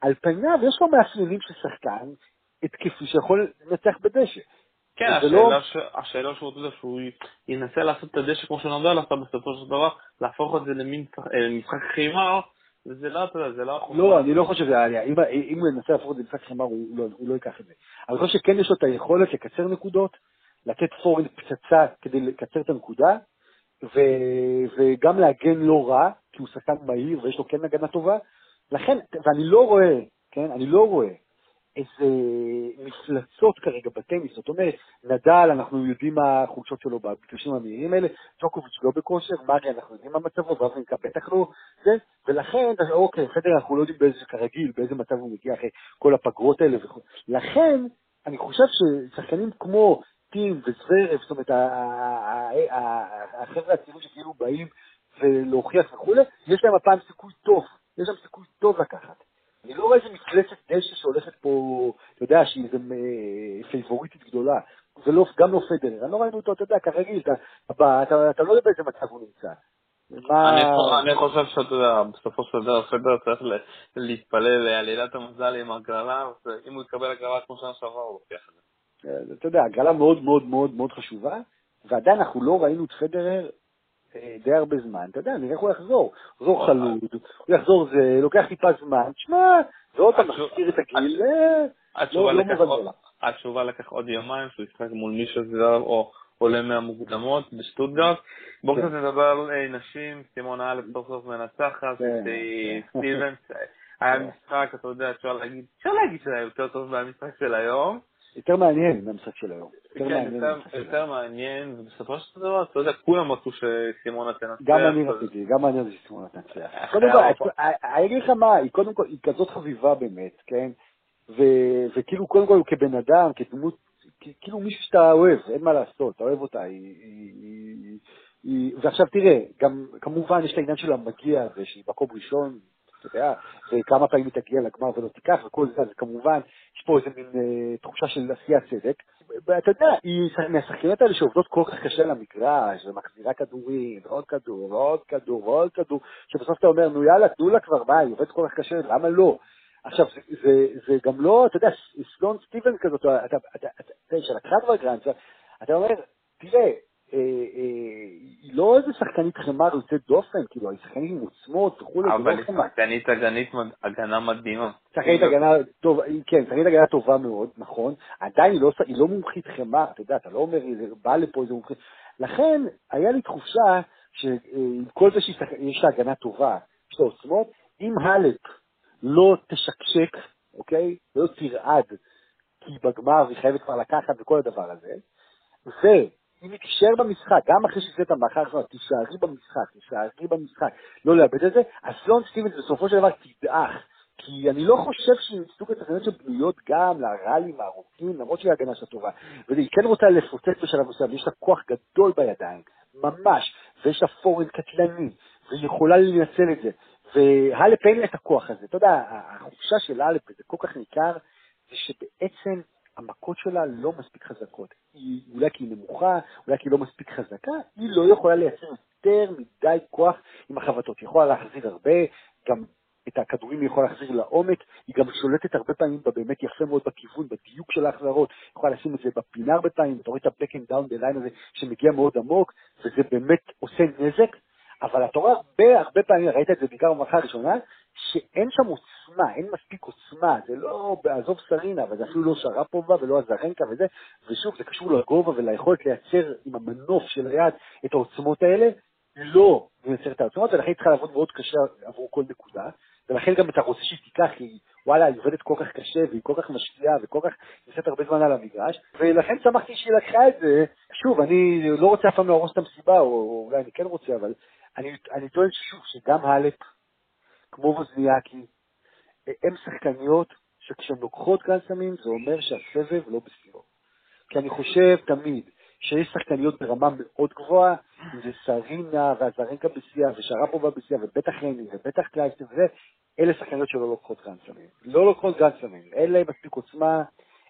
על פניו יש לו מאפיינים של שחקן התקפי שיכול לנצח בדשא. כן, השאלה, לא... ש... השאלה שהוא, יודע, שהוא ינסה לעשות את הדשא כמו שנודע לך בסופו של דבר, להפוך את זה למין אה, משחק חימר, זה לא, אתה יודע, זה לא... לא, אני לא חושב שזה היה, אם הוא ינסה להפוך את זה למשחק הוא לא- הוא לא ייקח את זה. אני חושב שכן יש לו את היכולת לקצר נקודות, לתת פורן פצצה כדי לקצר את הנקודה, ו- וגם להגן לא רע, כי הוא שחקן מהיר ויש לו כן הגנה טובה. לכן, ואני לא רואה, כן, אני לא רואה איזה מפלצות כרגע בטניס, זאת אומרת, נדל, אנחנו יודעים מה החולשות שלו במפגשים המהירים האלה, ג'וקוביץ' לא בכושר, מרי, אנחנו יודעים מה מצבו, ואברינקה בטח לא זה, ולכן, אוקיי, בסדר, אנחנו לא יודעים באיזה, כרגיל, באיזה מצב הוא מגיע אחרי כל הפגרות האלה וכו'. לכן, אני חושב ששחקנים כמו טים וזוורב, זאת אומרת, החבר'ה הצעירים שכאילו באים ולהוכיח וכולי, יש להם הפעם סיכוי טוב, יש להם סיכוי טוב לקחת. אני לא רואה איזה מפלצת דשא שהולכת פה, אתה יודע, שהיא איזה פייבוריטית גדולה. זה לא, גם לא פדרר, אני לא ראינו אותו, אתה יודע, כרגיל, אתה, אתה, אתה, אתה לא יודע באיזה מצב הוא נמצא. מה... אני חושב שאתה יודע, בסופו של דבר פדר צריך להתפלל לעלילת המזל עם הגרלה, אם הוא יקבל הגרלה כמו שנה שעברה, הוא לוקח את זה. אה, אתה יודע, הגרלה מאוד מאוד מאוד מאוד חשובה, ועדיין אנחנו לא ראינו את פדרר די הרבה זמן, אתה יודע, נראה איך הוא יחזור. יחזור חלוד, הוא יחזור זה, לוקח טיפה זמן, תשמע, ועוד פעם מחזיר את הגיל, לא, לא מובן התשובה לקח עוד יומיים שהוא ישחק מול מישהו זר או עולה מהמוקדמות בשטוטגרט. בואו כן. קצת נדבר על אה, נשים, סימון א' סוף סוף מנצחת, כן. סטיבנס, [LAUGHS] היה כן. משחק, אתה יודע, אפשר להגיד, אפשר להגיד שזה היה יותר טוב מהמשחק של היום. יותר מעניין מהמשחק של היום. כן, יותר מעניין, ובסופו של דבר, אתה יודע, כולם רצו שסימונה תנצח. גם אני רציתי, גם אני רציתי שסימונה תנצח. קודם כל, אני אגיד לך מה, היא קודם כל, היא כזאת חביבה באמת, כן? וכאילו, קודם כל, כבן אדם, כדמות, כאילו מישהו שאתה אוהב, אין מה לעשות, אתה אוהב אותה, היא... ועכשיו תראה, גם כמובן יש את העניין של המגיע הזה, שהיא מקום ראשון, יודע, וכמה פעמים היא תגיע לגמר ולא תיקח וכל זה, אז כמובן, יש פה איזה מין אה, תחושה של עשיית צדק. ואתה יודע, היא מהשחקניות האלה שעובדות כל כך קשה למגרש, ומחזירה כדורים, ועוד כדור, ועוד כדור, ועוד כדור, שבסוף אתה אומר, נו יאללה, תנו לה כבר, מה, היא עובדת כל כך קשה, למה לא? עכשיו, זה, זה, זה גם לא, אתה יודע, סלון סטיבן כזאת, אתה, אתה, שלקחה כבר גרנצה, אתה אומר, תראה, אה, אה, היא לא איזה שחקנית חמר יוצאת דופן, כאילו, היא שחקנית עם עוצמות וכולי, אבל היא שחקנית הגנית, הגנה מדהימה. שחקנית הגנה טובה, כן, שחקנית הגנה טובה מאוד, נכון, עדיין היא לא, היא לא מומחית חמר, אתה יודע, אתה לא אומר, היא באה לפה איזה מומחית, לכן, היה לי תחושה שעם כל זה שיש לה הגנה טובה, יש לה עוצמות, אם האלפ לא תשקשק, אוקיי, לא תרעד, כי בגמר היא חייבת כבר לקחת וכל הדבר הזה, ו... אם תישאר במשחק, גם אחרי את המאחר שלך, תישארי במשחק, תישארי במשחק, לא לאבד את זה, אז סלון סטיבנס בסופו של דבר תדעך. כי אני לא חושב שהיא מסוג התחנות שבנויות גם לראלים הארוכים, למרות שהיא הגנה שלה טובה. והיא כן רוצה לפוצץ בשלב מסוים, יש לה כוח גדול בידיים, ממש, ויש לה פורן קטלני, והיא יכולה לנצל את זה. והלפ אין לה את הכוח הזה. אתה יודע, החופשה של הלפ, וזה כל כך ניכר, זה שבעצם המכות שלה לא מספיק חזקות. היא, אולי כי היא נמוכה, אולי כי היא לא מספיק חזקה, היא לא יכולה לייצר יותר מדי כוח עם החבטות. היא יכולה להחזיר הרבה, גם את הכדורים היא יכולה להחזיר לעומק, היא גם שולטת הרבה פעמים באמת יפה מאוד בכיוון, בדיוק של ההחזרות, היא יכולה לשים את זה בפינה הרבה פעמים, אתה רואה את ה-back and down the line הזה שמגיע מאוד עמוק, וזה באמת עושה נזק, אבל אתה רואה הרבה הרבה פעמים, ראית את זה בעיקר במערכה הראשונה, שאין שם עוצמה, אין מספיק עוצמה, זה לא, עזוב סרינה, אבל זה אפילו לא שרפובה ולא הזרנקה וזה, ושוב, זה קשור לגובה וליכולת לייצר עם המנוף של היד את העוצמות האלה, לא מייצר את העוצמות, ולכן היא צריכה לעבוד מאוד קשה עבור כל נקודה, ולכן גם אתה רוצה שהיא תיקח, כי וואלה, היא עובדת כל כך קשה, והיא כל כך משקיעה, וכל כך נמצאת הרבה זמן על המגרש, ולכן שמחתי שהיא לקחה את זה. שוב, אני לא רוצה אף פעם להרוס את המסיבה, או אולי אני כן רוצה, אבל אני, אני טוען שוב, שגם האלפ, כמו ווזניאקי, הן שחקניות שכשהן לוקחות גן סמים, זה אומר שהסבב לא בשיאו. כי אני חושב תמיד שיש שחקניות ברמה מאוד גבוהה, אם זה סרינה ואזרנקה בשיאה ושרפובה בשיאה ובטח רייני ובטח קלייסטרס וזה, אלה שחקניות שלא לוקחות גן סמים. לא לוקחות גן סמים, אין להן מספיק עוצמה,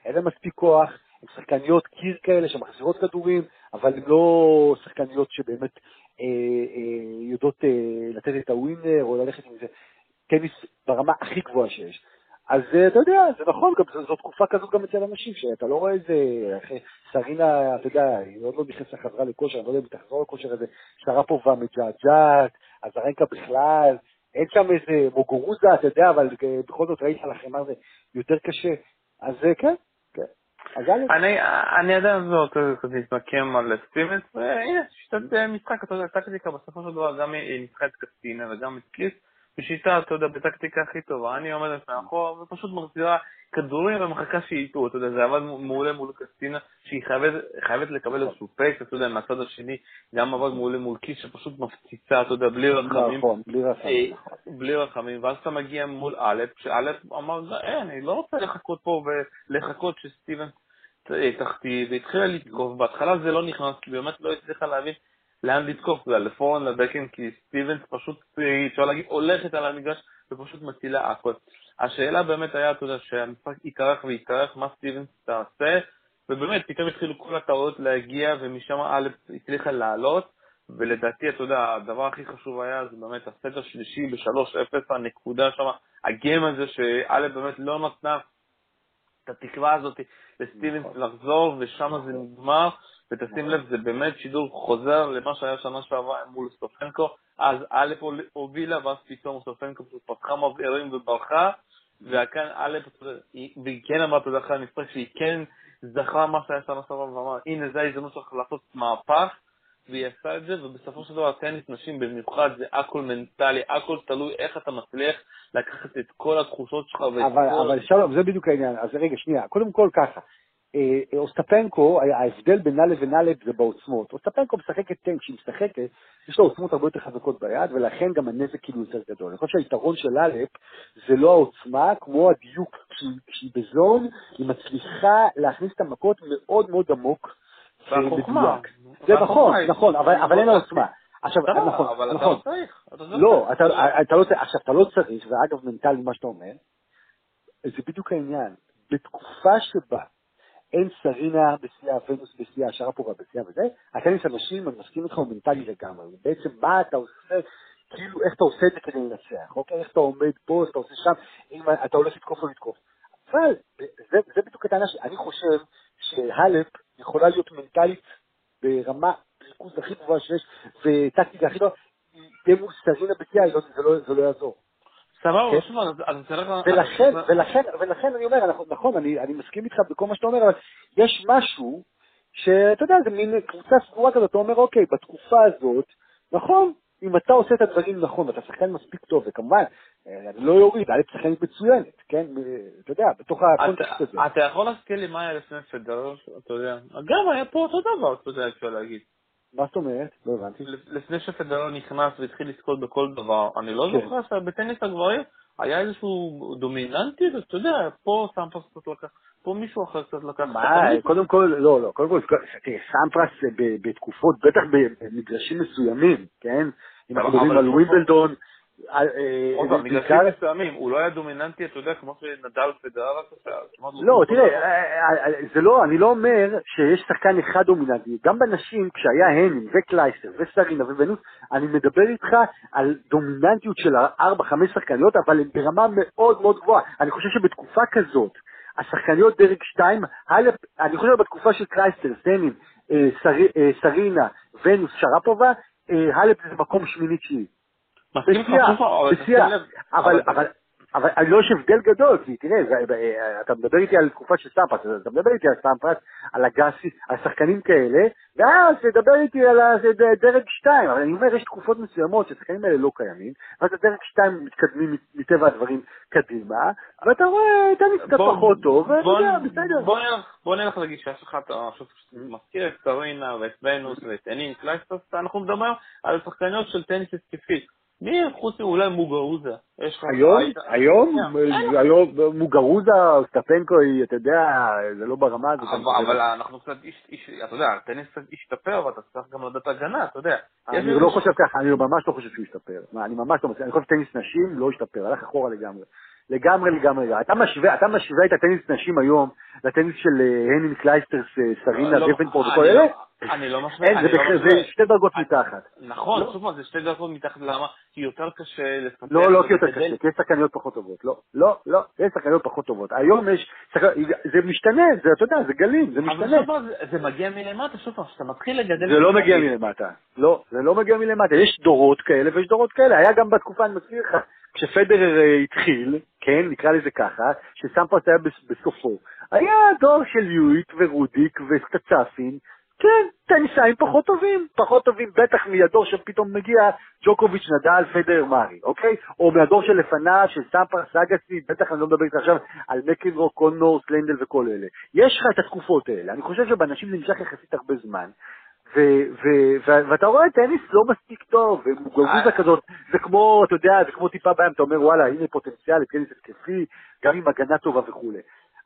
אין להן מספיק כוח, הן שחקניות קיר כאלה שמחזירות כדורים, אבל הן לא שחקניות שבאמת אה, אה, יודעות אה, לתת את ה winner או ללכת עם זה. טניס ברמה הכי גבוהה שיש. אז אה, אתה יודע, זה נכון, גם זו, זו תקופה כזאת גם אצל אנשים, שאתה לא רואה איזה, סרינה, אתה יודע, היא עוד לא נכנסה חזרה לכושר, אני לא יודע אם היא תחזור לכושר הזה, שרפובה מג'עג'עת, אז הרנקה בכלל, אין שם איזה מוגורוזה, אתה יודע, אבל אה, בכל זאת ראית על החמר זה יותר קשה. אז אה, כן, אני, אני עדיין לא קצת להתמקם על סטיבנס, והנה, שיטת אה, משחק, אתה יודע, טקטיקה בסופו של דבר גם היא ניצחה קסטינה וגם את קליס, בשיטה, אתה יודע, בטקטיקה הכי טובה, אני עומדת מאחור ופשוט מחזירה כדורים ומחכה שייטו, אתה יודע, זה עבד מעולה מול קסטינה, שהיא חייבת, חייבת לקבל איזשהו פייס, אתה יודע, מהצד השני, גם עבד מעולה מול קיס שפשוט מפציצה, אתה יודע, בלי רחמים. נכון, בלי רחמים, אה, נכון. בלי רחמים, ואז אתה מגיע מול אלף, שאלף אמר, אין, אני לא רוצה לחכות פה ולחכות שסטיבן תחתי, והתחילה לתקוף, בהתחלה זה לא נכנס, באמת לא הצליחה להבין לאן לתקוף, זה לפורן, לבקן, כי סטיבנס פשוט, אפשר להגיד, הולכת על המגרש ופשוט מצילה הכל. השאלה באמת היה, אתה יודע, שהמשחק יתארך ויתארך, מה סטיבנס תעשה, ובאמת, פתאום התחילו כל הטעות להגיע, ומשם א' הצליחה לעלות, ולדעתי, אתה יודע, הדבר הכי חשוב היה, זה באמת הסט השלישי ב-3-0, הנקודה שם, הגיים הזה, שא' באמת לא נתנה את התקווה הזאת לסטיבנס נכון. לחזור, ושם זה נגמר, ותשים לב, זה באמת שידור חוזר למה שהיה שנה שעברה מול סטופנקו, אז א' הובילה, ואז פתאום סטופנקו פתחה מבערים וברחה, וכאן א', אתה יודע, היא- והיא כן אמרה, אתה יודע, אחרי המשחק, שהיא כן זכרה מה שהיה שנה שעברה, ואמרה, הנה, זו ההזדמנות שלך לעשות מהפך, והיא עשה את זה, ובסופו של דבר טניס נשים במיוחד זה הכל מנטלי, הכל תלוי איך אתה מצליח לקחת את כל התחושות שלך ואת אבל, כל... אבל שלום, זה בדיוק העניין. אז רגע, שנייה, קודם כל ככה. אה, אה, אוסטפנקו, ההבדל בינה לבין אלף זה בעוצמות. אוסטפנקו משחקת טנק, כשהיא משחקת, יש לה עוצמות הרבה יותר חזקות ביד, ולכן גם הנזק כאילו יותר גדול. אני חושב שהיתרון של אלף זה לא העוצמה, כמו הדיוק. כשהיא, בזון, היא מצליחה להכניס את המכות מאוד מאוד עמוק והחוכמה. זה נכון, נכון, אבל, אין עוצמה. עכשיו, לא, נכון, אבל אתה נכון. לא צריך. אתה לא, אתה, צריך. אתה לא, צריך- עכשיו, אתה לא צריך, ואגב, מנטלי, מה שאתה אומר, זה בדיוק העניין. בתקופה שבה אין סרינה בשיאה, ונוס בשיאה, שרפובה בשיאה וזה, הטניס הנשים, אני מסכים איתך, הוא מנטלי לגמרי. בעצם מה אתה עושה, כאילו, איך אתה עושה את זה כדי לנצח, אוקיי? איך אתה עומד פה, איך אתה עושה שם, אם אתה הולך לתקוף או לתקוף. אבל, זה, זה בדיוק הטענה שלי, אני חושב שהלפ יכולה להיות מנטלית ברמה ריכוז הכי גבוהה שיש, וטקטיקה הכי טובה, היא תהיה מול סרינה בשיאה, היא לא- לא- זה לא יעזור. סבבה, כן. שוב, אז תלך... ולכן, ולכן, ולכן אני אומר, אנחנו, נכון, אני, אני מסכים איתך בכל מה שאתה אומר, אבל יש משהו שאתה יודע, זה מין קבוצה סגורה כזאת, אתה אומר, אוקיי, בתקופה הזאת, נכון, אם אתה עושה את הדברים נכון, ואתה שחקן מספיק טוב, וכמובן, אה, אני לא יוריד, א' שחקנית מצוינת, כן, אתה יודע, בתוך הקונטקסט הזה. אתה יכול להזכיר לי מה היה לפני פדרר, אתה יודע. גם היה פה אותו דבר, אתה יודע, אפשר להגיד. מה זאת אומרת? לא הבנתי. לפני שפדרר נכנס והתחיל לזכות בכל דבר, אני לא כן. זוכר שבטניס הגברים היה איזשהו דומיננטי, אתה יודע, פה סמפרס קצת לקח, פה מישהו אחר קצת לקח. מה, קודם כל, לא, לא, קודם כל, סמפרס בתקופות, בטח במגרשים מסוימים, כן? אם אנחנו מדברים על ווימבלדון, עוד פעם, בעיקר- מגרשים מסוימים, הוא לא היה דומיננטי, אתה יודע, כמו שנדל פדרר עשה. לא, תראה. אה, אה, זה לא, אני לא אומר שיש שחקן אחד דומיננטי. גם בנשים, כשהיה הנין וקלייסטרס וסרינה וונוס, אני מדבר איתך על דומיננטיות של ארבע, חמש שחקניות, אבל הן ברמה מאוד מאוד גבוהה. אני חושב שבתקופה כזאת, השחקניות דרג 2, אני חושב בתקופה של קלייסטרס, הנין, אה, סרי- אה, סרינה, ונוס, שרפובה, אה, האלפ זה מקום שמיני תשיעי. מסכים איתך, בשיאה, הפוך, אבל אבל, לא יש הבדל גדול, כי תראה, זה- אתה מדבר איתי על תקופה של סמפרס, אתה מדבר איתי על סמפרס, על אגסי, על שחקנים כאלה, ואז תדבר איתי על דרג 2, אבל אני אומר, יש תקופות מסוימות שהשחקנים האלה לא קיימים, ואז הדרג 2 מתקדמים מטבע הדברים קדימה, ואתה רואה את המשחק בוא- פחות טוב, ואתה יודע, בסדר. בוא נלך- לגישה שלך, אתה עכשיו מזכיר את סרינה ואת ונוס ואת אנין קלייסטוס, אנחנו מדברים על שחקניות של טניס התקפי. מי חוץ מאולי מוגרוזה? יש לך... היום, היום, אין. היום, מוגרוזה, סטפנקו, אתה יודע, זה לא ברמה הזאת. אבל- אנחנו קצת, איש- אתה יודע, הטניס קצת השתפר, ואתה צריך גם לדעת הגנה, אתה יודע. אני לא חושב ככה, אני ממש לא חושב שהוא השתפר. אני ממש לא מסכים, אני חושב שטניס נשים לא השתפר, הלך אחורה לגמרי. לגמרי לגמרי. אתה משווה, אתה משווה את הטניס נשים היום לטניס של אה, הנין קלייסטרס, אה, סרינה, לא, דבנפורט אני וכל לא- אלה? אני לא משווה, אין, אני זה לא משווה. זה שתי דרגות מתחת. נכון, לא. שוב פעם, זה שתי דרגות מתחת, למה? כי יותר קשה לפתח. לא, לא כי יותר. קשה, כי יש שחקניות פחות טובות. לא, לא, לא, יש שחקניות פחות טובות. היום יש, זה משתנה, זה, אתה יודע, זה גלים, זה אבל משתנה. פעם, זה- מגיע מלמטה, שוב פעם, כשאתה מתחיל לגדל... זה לא מגיע מלמטה. לא, זה לא מגיע מלמטה. יש דורות כאלה ויש דורות כאלה. היה גם בתקופה, אני מזכיר לך, כשפדרר אה, התחיל, כן, נקרא לזה ככה, שסמפרס היה בס- בסופו, היה דור של יואיט ורודיק וקצצפין, כן, טניסאים פחות טובים, פחות טובים בטח מהדור שפתאום מגיע ג'וקוביץ', נדל, פדרר, מארי, אוקיי? או מהדור שלפניו, של סמפרס, אגסי, בטח אני לא מדבר איתך עכשיו על מקנרו, קונורס, לנדל וכל אלה. יש לך את התקופות האלה. אני חושב שבנשים זה נמשך יחסית הרבה זמן. ו- ו- ו- ואתה רואה טניס לא מספיק טוב, ומוגרבוזה אה. כזאת, זה כמו, אתה יודע, זה כמו טיפה בים, אתה אומר וואלה, הנה פוטנציאל לטניס התקפי, גם עם הגנה טובה וכולי.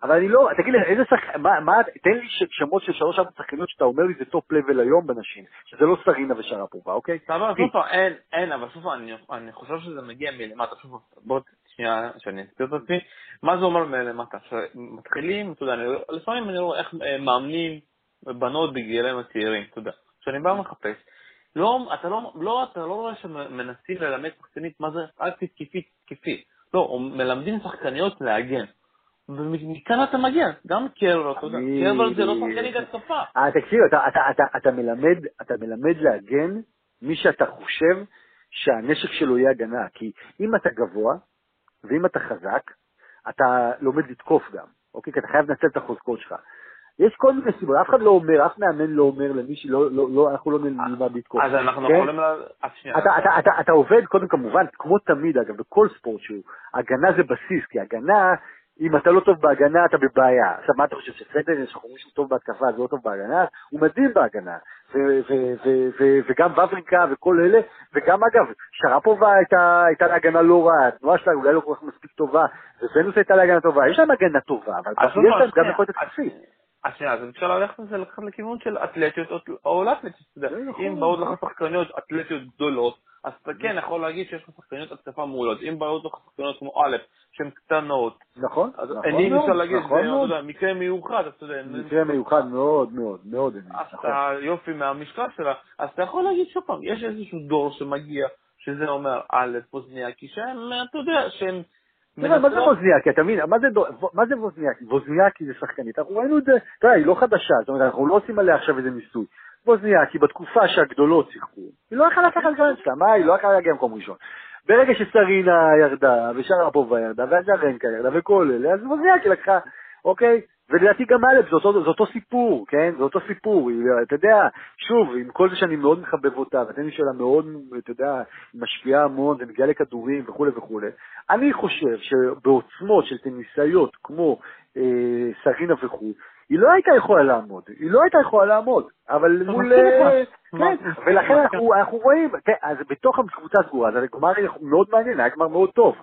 אבל אני לא, תגיד לי, איזה שחק... מה, מה, תן לי שמות של שלוש ארבע שחקניות שאתה אומר לי זה top level היום בנשים, שזה לא סרינה ושרפובה, אוקיי? סבבה, שוב פעם, אין, אין, אבל שוב פעם, אני- אני חושב שזה מגיע מלמטה, שוב פעם, בוא, שנייה, שאני אסביר את עצמי, מה זה אומר מלמטה? שמתחילים, אתה יודע, לפעמים אני רואה איך אה, מאמנים בנות בגילאים הצעירים, אתה יודע, כשאני בא ומחפש, לא, אתה לא, לא, אתה לא רואה שמנסים ללמד שחקנית מה זה רק תתקפי תתקפי, לא, מלמדים שחקניות להגן. ומכאן אתה מגיע, גם קרבר, אתה יודע, קרבר זה לא שחקנית התקפה. אה, תקשיב, אתה, אתה, אתה, אתה, מלמד, אתה מלמד להגן מי שאתה חושב שהנשק שלו יהיה הגנה. כי אם אתה גבוה, ואם אתה חזק, אתה לומד לתקוף גם, אוקיי? כי אתה חייב לנצל את החוזקות שלך. יש כל מיני סיבות, אף אחד לא אומר, אף מאמן לא אומר למי שלא, לא, לא, אנחנו לא נלמד לתקוף. אז אנחנו כן? יכולים... אתה, אתה, אתה, אתה עובד, קודם כמובן, כמו תמיד, אגב, בכל ספורט שהוא, הגנה זה בסיס, כי הגנה, אם אתה לא טוב בהגנה, אתה בבעיה. עכשיו, מה אתה חושב, שפדר, יש לך מישהו טוב בהתקפה, אז לא טוב בהגנה? הוא מדהים בהגנה. וגם וברינקה וכל אלה, וגם, אגב, שרפובה הייתה, הייתה לה הגנה לא רעה, התנועה שלה אולי לא כל כך מספיק טובה, וונוס הייתה לה הגנה טובה, יש להם הגנה טובה, אבל יש פעם, להם גם יכולת התקפית. אז שנייה, אז אפשר ללכת לזה לקחת לכיוון של אתלטיות או- לא אתלטיות, אתה יודע, זה נכון, אם באות לך. שחקניות אתלטיות גדולות, אז אתה כן יכול להגיד שיש לך שחקניות התקפה מעולות, אם באות לך שחקניות כמו א', שהן קטנות, נכון, אז נכון אין מאוד, אפשר להגיד, נכון זה, מקרה מיוחד, אתה יודע, מקרה מיוחד מאוד מאוד, מאוד, אז נכון. אתה יופי מהמשקל שלה, אז אתה יכול להגיד שוב פעם, יש איזשהו דור שמגיע, שזה אומר א', ווזניאקי, שהם, אתה יודע, שהם מה זה ווזניאקי? אתה מבין? מה זה ווזניאקי? ווזניאקי זה שחקנית. אנחנו ראינו את זה, אתה יודע, היא לא חדשה, זאת אומרת, אנחנו לא עושים עליה עכשיו איזה ניסוי. ווזניאקי, בתקופה שהגדולות שיחקו, היא לא יכלה לקחת גרנד סלאם, מה, היא לא יכלה להגיע למקום ראשון. ברגע שסרינה ירדה, ושרפובה ירדה, והז'רנקה ירדה, וכל אלה, אז ווזניאקי לקחה, אוקיי? ולדעתי גם אלף, זה אותו, זה אותו סיפור, כן? זה אותו סיפור. אתה יודע, שוב, עם כל זה שאני מאוד מחבב אותה, והטניס שלה מאוד, אתה יודע, משפיעה המון, ומגיעה לכדורים וכולי וכולי, אני חושב שבעוצמות של טניסאיות כמו אה, סרינה וכו', היא לא הייתה יכולה לעמוד, היא לא הייתה יכולה לעמוד, אבל מול... אה, כן, ולכן אנחנו, רואים, כן, אז בתוך הקבוצה הסגורה, אז הגמר מאוד מעניין, היה גמר מאוד טוב,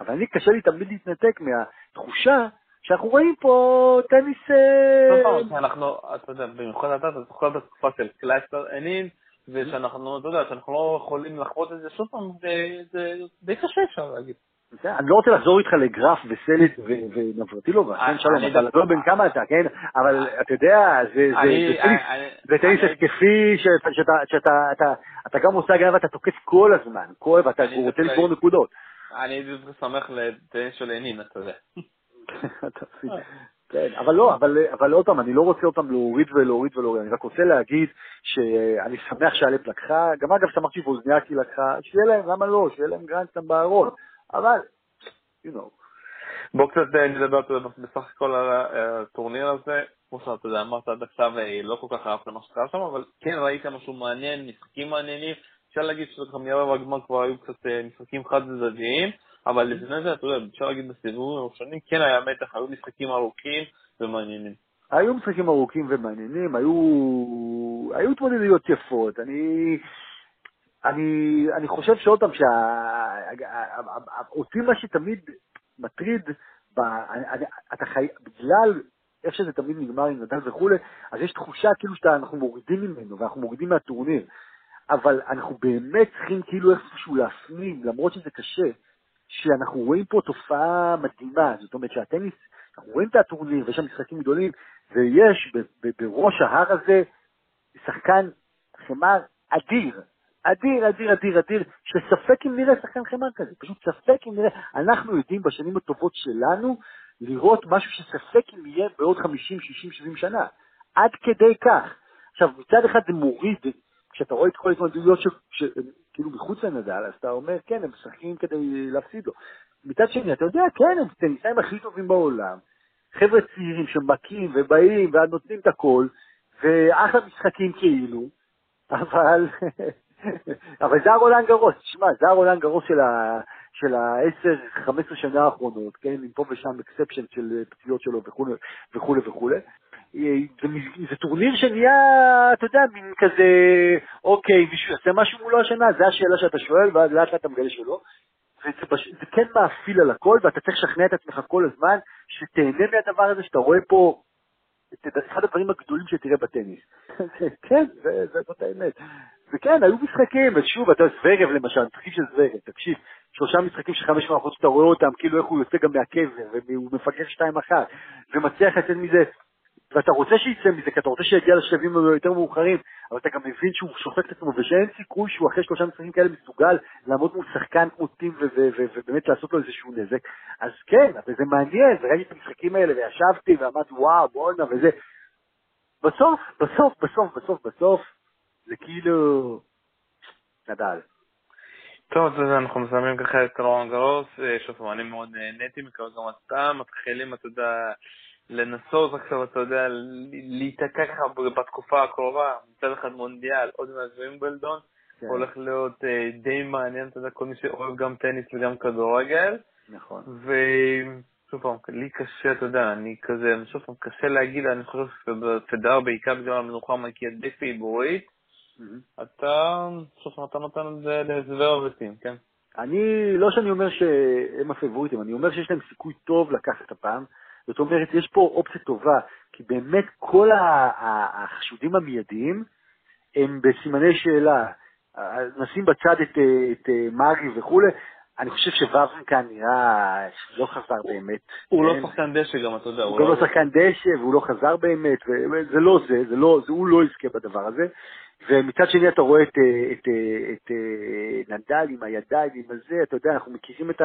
אבל אני קשה לי תמיד להתנתק מהתחושה שאנחנו רואים פה טניס... אה, שוב פעם, אנחנו, אתה יודע, במיוחד אתה, אתה זוכר בתקופה של קלייסטר אנין, ושאנחנו, אתה יודע, שאנחנו לא יכולים לחוות את זה, שוב פעם, זה די קשה אפשר להגיד. אני לא רוצה לחזור איתך לגרף וסלט ו- ונברטילובה, אני- כן שלום, אתה לא בן כמה אתה, כן, אבל אתה יודע, זה- טניס- התקפי, שאתה- שאתה- שאתה אתה- אתה גם עושה הגנה ואתה תוקף כל הזמן, כואב, אתה רוצה לסגור נקודות. אני דווקא שמח לטניס של הנין, אתה יודע. [LAUGHS] כן, אבל לא, אבל, עוד פעם, אני לא רוצה אותם להוריד ולהוריד ולהוריד, אני רק רוצה להגיד שאני שמח שהאלפ לקחה, גם אגב שמחתי שווזניאקי לקחה, שיהיה להם, למה לא, שיהיה להם גרנד סלאם בארון, אבל, you know, בואו קצת אה, נדבר בסך הכל על הטורניר הזה, כמו שאתה יודע, אמרת עד עכשיו, אה, לא כל כך אהבת מה שקרה שם, אבל כן ראית משהו מעניין, משחקים מעניינים, אפשר להגיד שזה מרבע הגמר כבר היו קצת אה, משחקים חד צדדיים, אבל לפני זה, אתה יודע, אפשר להגיד בסיבובים הראשונים, כן היה מתח, היו משחקים ארוכים ומעניינים. היו משחקים ארוכים ומעניינים, היו התמודדויות יפות. אני, אני, אני חושב שעוד פעם, שאותי מה שתמיד מטריד, ב, אני, אני, אתה חי, בגלל איך שזה תמיד נגמר עם נדל וכולי, אז יש תחושה כאילו שאנחנו מורידים ממנו ואנחנו מורידים מהטורניר. אבל אנחנו באמת צריכים כאילו איכשהו להפנים, למרות שזה קשה, שאנחנו רואים פה תופעה מדהימה, זאת אומרת שהטניס, אנחנו רואים את הטורניר ויש שם משחקים גדולים, ויש ב- ב- בראש ההר הזה שחקן חמר אדיר, אדיר, אדיר, אדיר, אדיר, שספק אם נראה שחקן חמר כזה, פשוט ספק אם נראה. אנחנו יודעים בשנים הטובות שלנו לראות משהו שספק אם יהיה בעוד 50, 60, 70 שנה. עד כדי כך. עכשיו, מצד אחד זה מוריד, כשאתה רואה את כל ההתמודדויות שכאילו מחוץ לנדל, אז אתה אומר, כן, הם משחקים כדי להפסיד לו. מצד שני, אתה יודע, כן, הם טניסאים הכי טובים בעולם, חבר'ה צעירים שמכים ובאים ואז נותנים את הכל, ואחלה משחקים כאילו, אבל, [LAUGHS] אבל זה הרולאן גארוס, תשמע, זה הרולאן גארוס של, ה, של ה-10-15 שנה האחרונות, כן, עם פה ושם exception של פציעות שלו וכולי וכולי וכולי. זה, זה טורניר שנהיה, אתה יודע, מין כזה, אוקיי, מישהו יעשה משהו מולו השנה, זו השאלה שאתה שואל, ואז לאט לאט אתה מגלה שלא. וזה. זה כן מאפיל על הכל, ואתה צריך לשכנע את עצמך כל הזמן, שתהנה מהדבר הזה, שאתה רואה פה את אחד הדברים הגדולים שתראה בטניס. [LAUGHS] כן, זאת האמת. וכן, היו משחקים, ושוב, אתה זוורב למשל, משחקים של זוורב, תקשיב, שלושה משחקים של חמש מערכות שאתה רואה אותם, כאילו איך הוא יוצא גם מהקבר, והוא מפגר שתיים אחת, ומצליח לצאת מזה ואתה רוצה שיצא מזה, כי אתה רוצה שיגיע לשלבים היותר מאוחרים, אבל אתה גם מבין שהוא שופט את עצמו, ושאין סיכוי שהוא אחרי שלושה משחקים כאלה מסוגל לעמוד מול שחקן כמו טים ובאמת לעשות לו איזשהו נזק. אז כן, אבל זה מעניין, וראיתי את המשחקים האלה, וישבתי ואמרתי, וואו, בואנה, וזה. בסוף, בסוף, בסוף, בסוף, בסוף, זה כאילו נדל. טוב, אז אנחנו מסיימים ככה את רון גרוס, אה, שוב, אני מאוד נהניתי, מקווה גם אתה, מתחילים, אתה יודע, לנסות עכשיו, אתה יודע, להיתקע ככה בתקופה הקרובה, מצד אחד מונדיאל, עוד מעט וימבלדון, כן. הולך להיות אה, די מעניין, אתה יודע, כל מי שאוהב גם טניס וגם כדורגל. נכון. ושוב פעם, לי קשה, אתה יודע, אני כזה, שוב פעם, קשה להגיד, אני חושב שבפדר, בעיקר בגלל המנוחה מגיע די פיבורית. אתה, אתה נותן את זה להסבר וטים, כן? אני, לא שאני אומר שהם הפיבוריטים, אני אומר שיש להם סיכוי טוב לקחת הפעם. זאת אומרת, יש פה אופציה טובה, כי באמת כל החשודים המיידיים הם בסימני שאלה. נשים בצד את, את מרי וכולי, אני חושב שוורנקה נראה לא חזר באמת. הוא לא שחקן דשא גם, אתה יודע. הוא גם לא, לא שחקן דשא והוא לא חזר באמת, וזה לא זה, זה לא, זה, הוא לא יזכה בדבר הזה. ומצד שני אתה רואה את, את, את, את נדל עם הידיים, עם הזה, אתה יודע, אנחנו מכירים את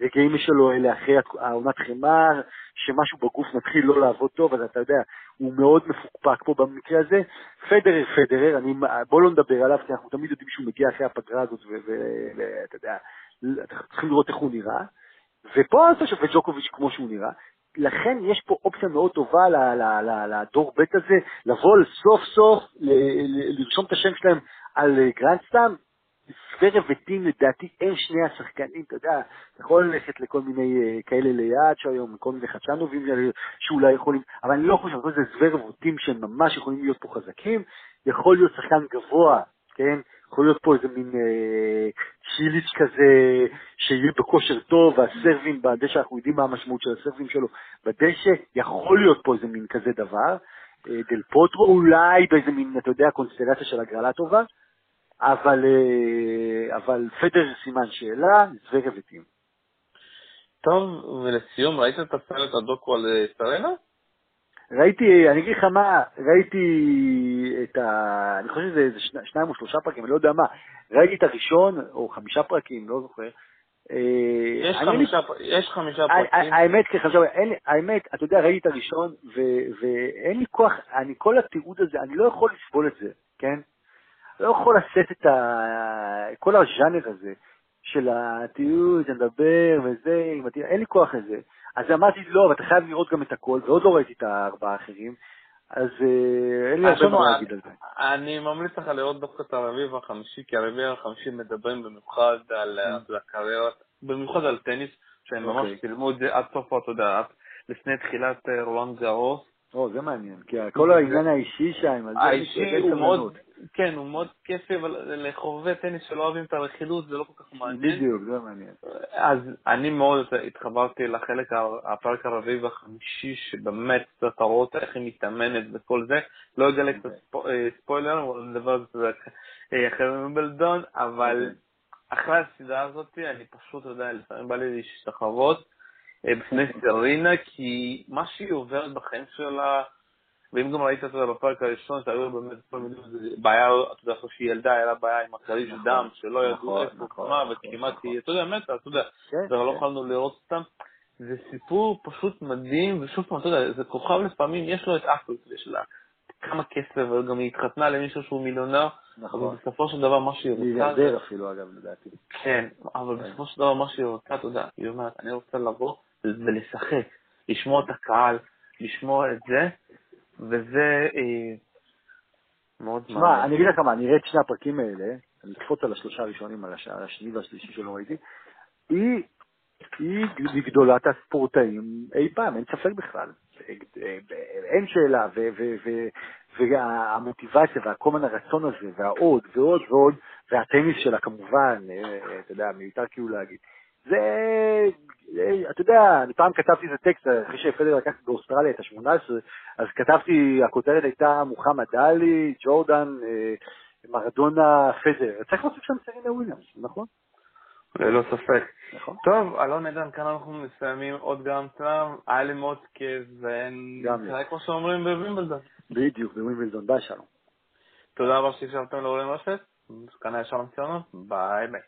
הרגעים שלו האלה אחרי העונת חמר, שמשהו בגוף מתחיל לא לעבוד טוב, אז אתה יודע, הוא מאוד מפוקפק פה במקרה הזה. פדרר, פדרר, אני, בוא לא נדבר עליו, כי אנחנו תמיד יודעים שהוא מגיע אחרי הפגרה הזאת, ואתה יודע, צריכים לראות איך הוא נראה. ופה אתה שופט ג'וקוביץ' כמו שהוא נראה, לכן יש פה אופציה מאוד טובה לדור ב' הזה, לבוא סוף סוף, לרשום את השם שלהם על גרנדסטאם. ספרב וטים לדעתי הם שני השחקנים, אתה יודע, אתה יכול ללכת לכל מיני אה, כאלה ליד שהיום, כל מיני חדשנובים שאולי יכולים, אבל אני לא חושב שזה סוורב וטים שהם ממש יכולים להיות פה חזקים, יכול להיות שחקן גבוה, כן? יכול להיות פה איזה מין אה, שיליץ' כזה שיהיה בכושר טוב, והסרבים בדשא, אנחנו יודעים מה המשמעות של הסרבים שלו בדשא, יכול להיות פה איזה מין כזה דבר. אה, דל פוטרו אולי באיזה מין, אתה יודע, קונסטלציה של הגרלה טובה, אבל, אה, אבל פדר סימן שאלה, זוורב וטים. טוב, ולסיום, ראית את הסרט הדוקו על אה, סרנה? ראיתי, אני אגיד לך מה, ראיתי את ה... אני חושב שזה שניים או שלושה פרקים, אני לא יודע מה. ראיתי את הראשון, או חמישה פרקים, לא זוכר. אה, יש חמישה פרקים. האמת, כחשב, האמת, אתה יודע, ראיתי את הראשון, ואין לי כוח, אני, כל התיעוד הזה, אני לא יכול לסבול את זה, כן? לא יכול לשאת את ה... כל הז'אנר הזה של התיעוד, שנדבר וזה, אין לי כוח לזה. אז אמרתי, לא, אבל אתה חייב לראות גם את הכל, ועוד לא ראיתי את הארבעה האחרים, אז אה, אין לי הרבה מה להגיד על זה. אני ממליץ לך לראות דווקא את הרביעי והחמישי, כי הרביעי והחמישי מדברים במיוחד על mm. הקריירות, במיוחד על טניס, שהם ממש אוקיי. צילמו את זה עד סוף, אתה יודע, לפני תחילת אה, רולנד גרוס. או, זה מעניין, כי כל העניין האישי שם, האישי הוא מאוד, כן, הוא מאוד כיפי, אבל לחובבי טניס שלא אוהבים את הרכילות זה לא כל כך מעניין. בדיוק, זה מעניין. אז אני מאוד התחברתי לחלק, הפרק הרביעי והחמישי, שבאמת רואה אותה איך היא מתאמנת וכל זה. לא אגלה קצת אה, ספוילר, אבל נדבר על זה אה, אחרי ממבלדון, אבל אוקיי. אחרי הסדרה הזאת, אני פשוט, יודע, לפעמים בא לי להשתחוות. בפני סרינה, כי מה שהיא עוברת בחיים שלה, ואם גם ראית, אתה יודע, בפרק הראשון, שהיו באמת כל מיני בעיה, אתה יודע, איפה שהיא ילדה, היה לה בעיה עם הכללי של נכון, דם, שלא ידעו נכון, איפה נכון, מה, וכמעט. היא, אתה יודע, מתה, אתה יודע, כן, ולא כן. יכולנו לראות אותם. זה סיפור פשוט מדהים, ושוב פעם, אתה יודע, זה כוכב לפעמים, יש לו את אפל כדי שלה. כמה כסף, וגם היא התחתנה למישהו שהוא מיליונר, נכון. אבל בסופו של דבר מה שהיא רוצה, מיליארדר אפילו, אגב, לדעתי. כן, אבל כן. בסופו של דבר מה שהיא רוצה, אתה יודע, היא אומרת, אני רוצה לבוא ולשחק, לשמוע את הקהל, לשמוע את זה, וזה אה, מאוד תשמע, אני אגיד לך מה, אני אראה את שני הפרקים האלה, אני אקפוץ על השלושה הראשונים, על הש- על השני והשלישי שלא ראיתי, היא, היא מגדולת הספורטאים אי פעם, אין ספק בכלל. אין שאלה, והמוטיבציה והקומן הרצון הזה, והעוד ועוד ועוד, והטניס שלה כמובן, אה, אתה יודע, מיותר כאילו להגיד. זה, אה, אתה יודע, אני פעם כתבתי איזה טקסט, אחרי שפדרר לקח באוסטרליה את ה-18, אז כתבתי, הכותרת הייתה מוחמד עלי, ג'ורדן, אה, מרדונה, פדרר. צריך להוסיף שם סרינה וויליאמס, נכון? ללא ספק. נכון. טוב, אלון עידן, כאן אנחנו מסיימים עוד גם טעם, היה לי מאוד כיף, גם לי. ונתראה כמו שאומרים בווימבלדון. בדיוק, בווימבלדון, ביי שלום. תודה רבה שהקשבתם לעולים לרשת, כאן היה שלום ציונות, ביי ביי.